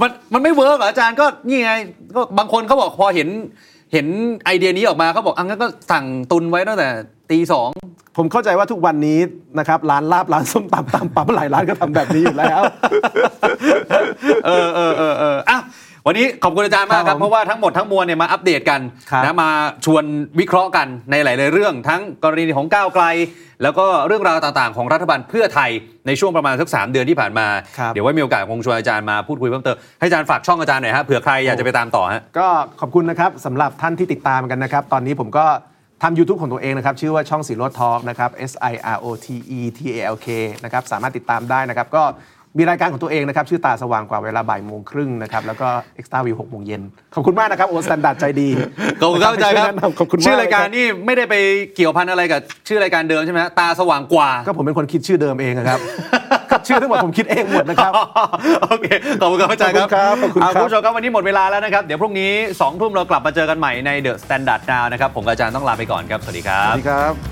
มันมันไม่ work เหรออาจารย์ก็นี่ไงก็บางคนเขาบอกพอเห็นเห็นไอเดียนี้ออกมาเขาบอกอ้างั้นก็สั่งตุนไว้ตั้งแต่ ตีสองผมเข้าใจว่าทุกวันนี้นะครับร้านลาบร้านส้มตำตามปั๊มหลายร้านก็ทำแบบนี้อยู่แล้ว เออเออเออเอออะวันนี้ขอบคุณอาจารย์มากคครัรับบผมเพราะว่าทั้งหมดทั้งมวลเนี่ยมาอัปเดตกันครับนะมาชวนวิเคราะห์กันในหลาย ๆ เรื่อง ทั้งกรณีของก้าวไกล แล้วก็เรื่องราวต่าง ๆ ของรัฐบาลเพื่อไทยในช่วงประมาณสักสามเดือนที่ผ่านมาครับเดี๋ยวไว้มีโอกาสคงชวนอาจารย์มาพูดคุยเพิ่มเติมให้อาจารย์ฝากช่องอาจารย์หน่อยฮะเผื่อใครอยากจะไปตามต่อฮะก็ขอบคุณนะครับสำหรับท่านที่ติดตามกันนะครับ ตอนนี้ผมก็ ทำ YouTube ของตัวเองนะครับ ชื่อว่าช่องสีโรถทอล์กนะครับ S I R O T E T A L K นะครับ สามารถติดตามได้นะครับ ก็ มีรายการของตัวเองนะครับ ชื่อตาสว่างกว่าเวลาบ่ายโมงครึ่งนะครับ แล้วก็ Extra View 6โมงเย็นขอบคุณมากนะครับ โอสแตนดาร์ดใจดีขอบคุณครับอาจารย์ครับช่วยแนะนำขอบคุณมากชื่อรายการเลคบนี่ไม่ได้ไปเกี่ยวพันอะไรกับ ชื่อรายการเดิมใช่ไหมฮะตาสว่างกว่า ก็ผมเป็นคนคิดชื่อเดิมเองอะครับชื่อทั้งหมดผมคิดเองหมดนะครับโอเคขอบคุณครับอาจารย์ครับขอบคุณครับขอบคุณครับเาณผู้ชมครับวันนี้หมดเวลาแล้วนะครับเดี๋ยวพรุ่งนี้2ทุ่มเรากลับมาเจอกันใหม่ใน The Standard Now นะครับผมกับอาจารย์ต้องลาไปก่อนครับสวัสดีครัสวับสดีครับ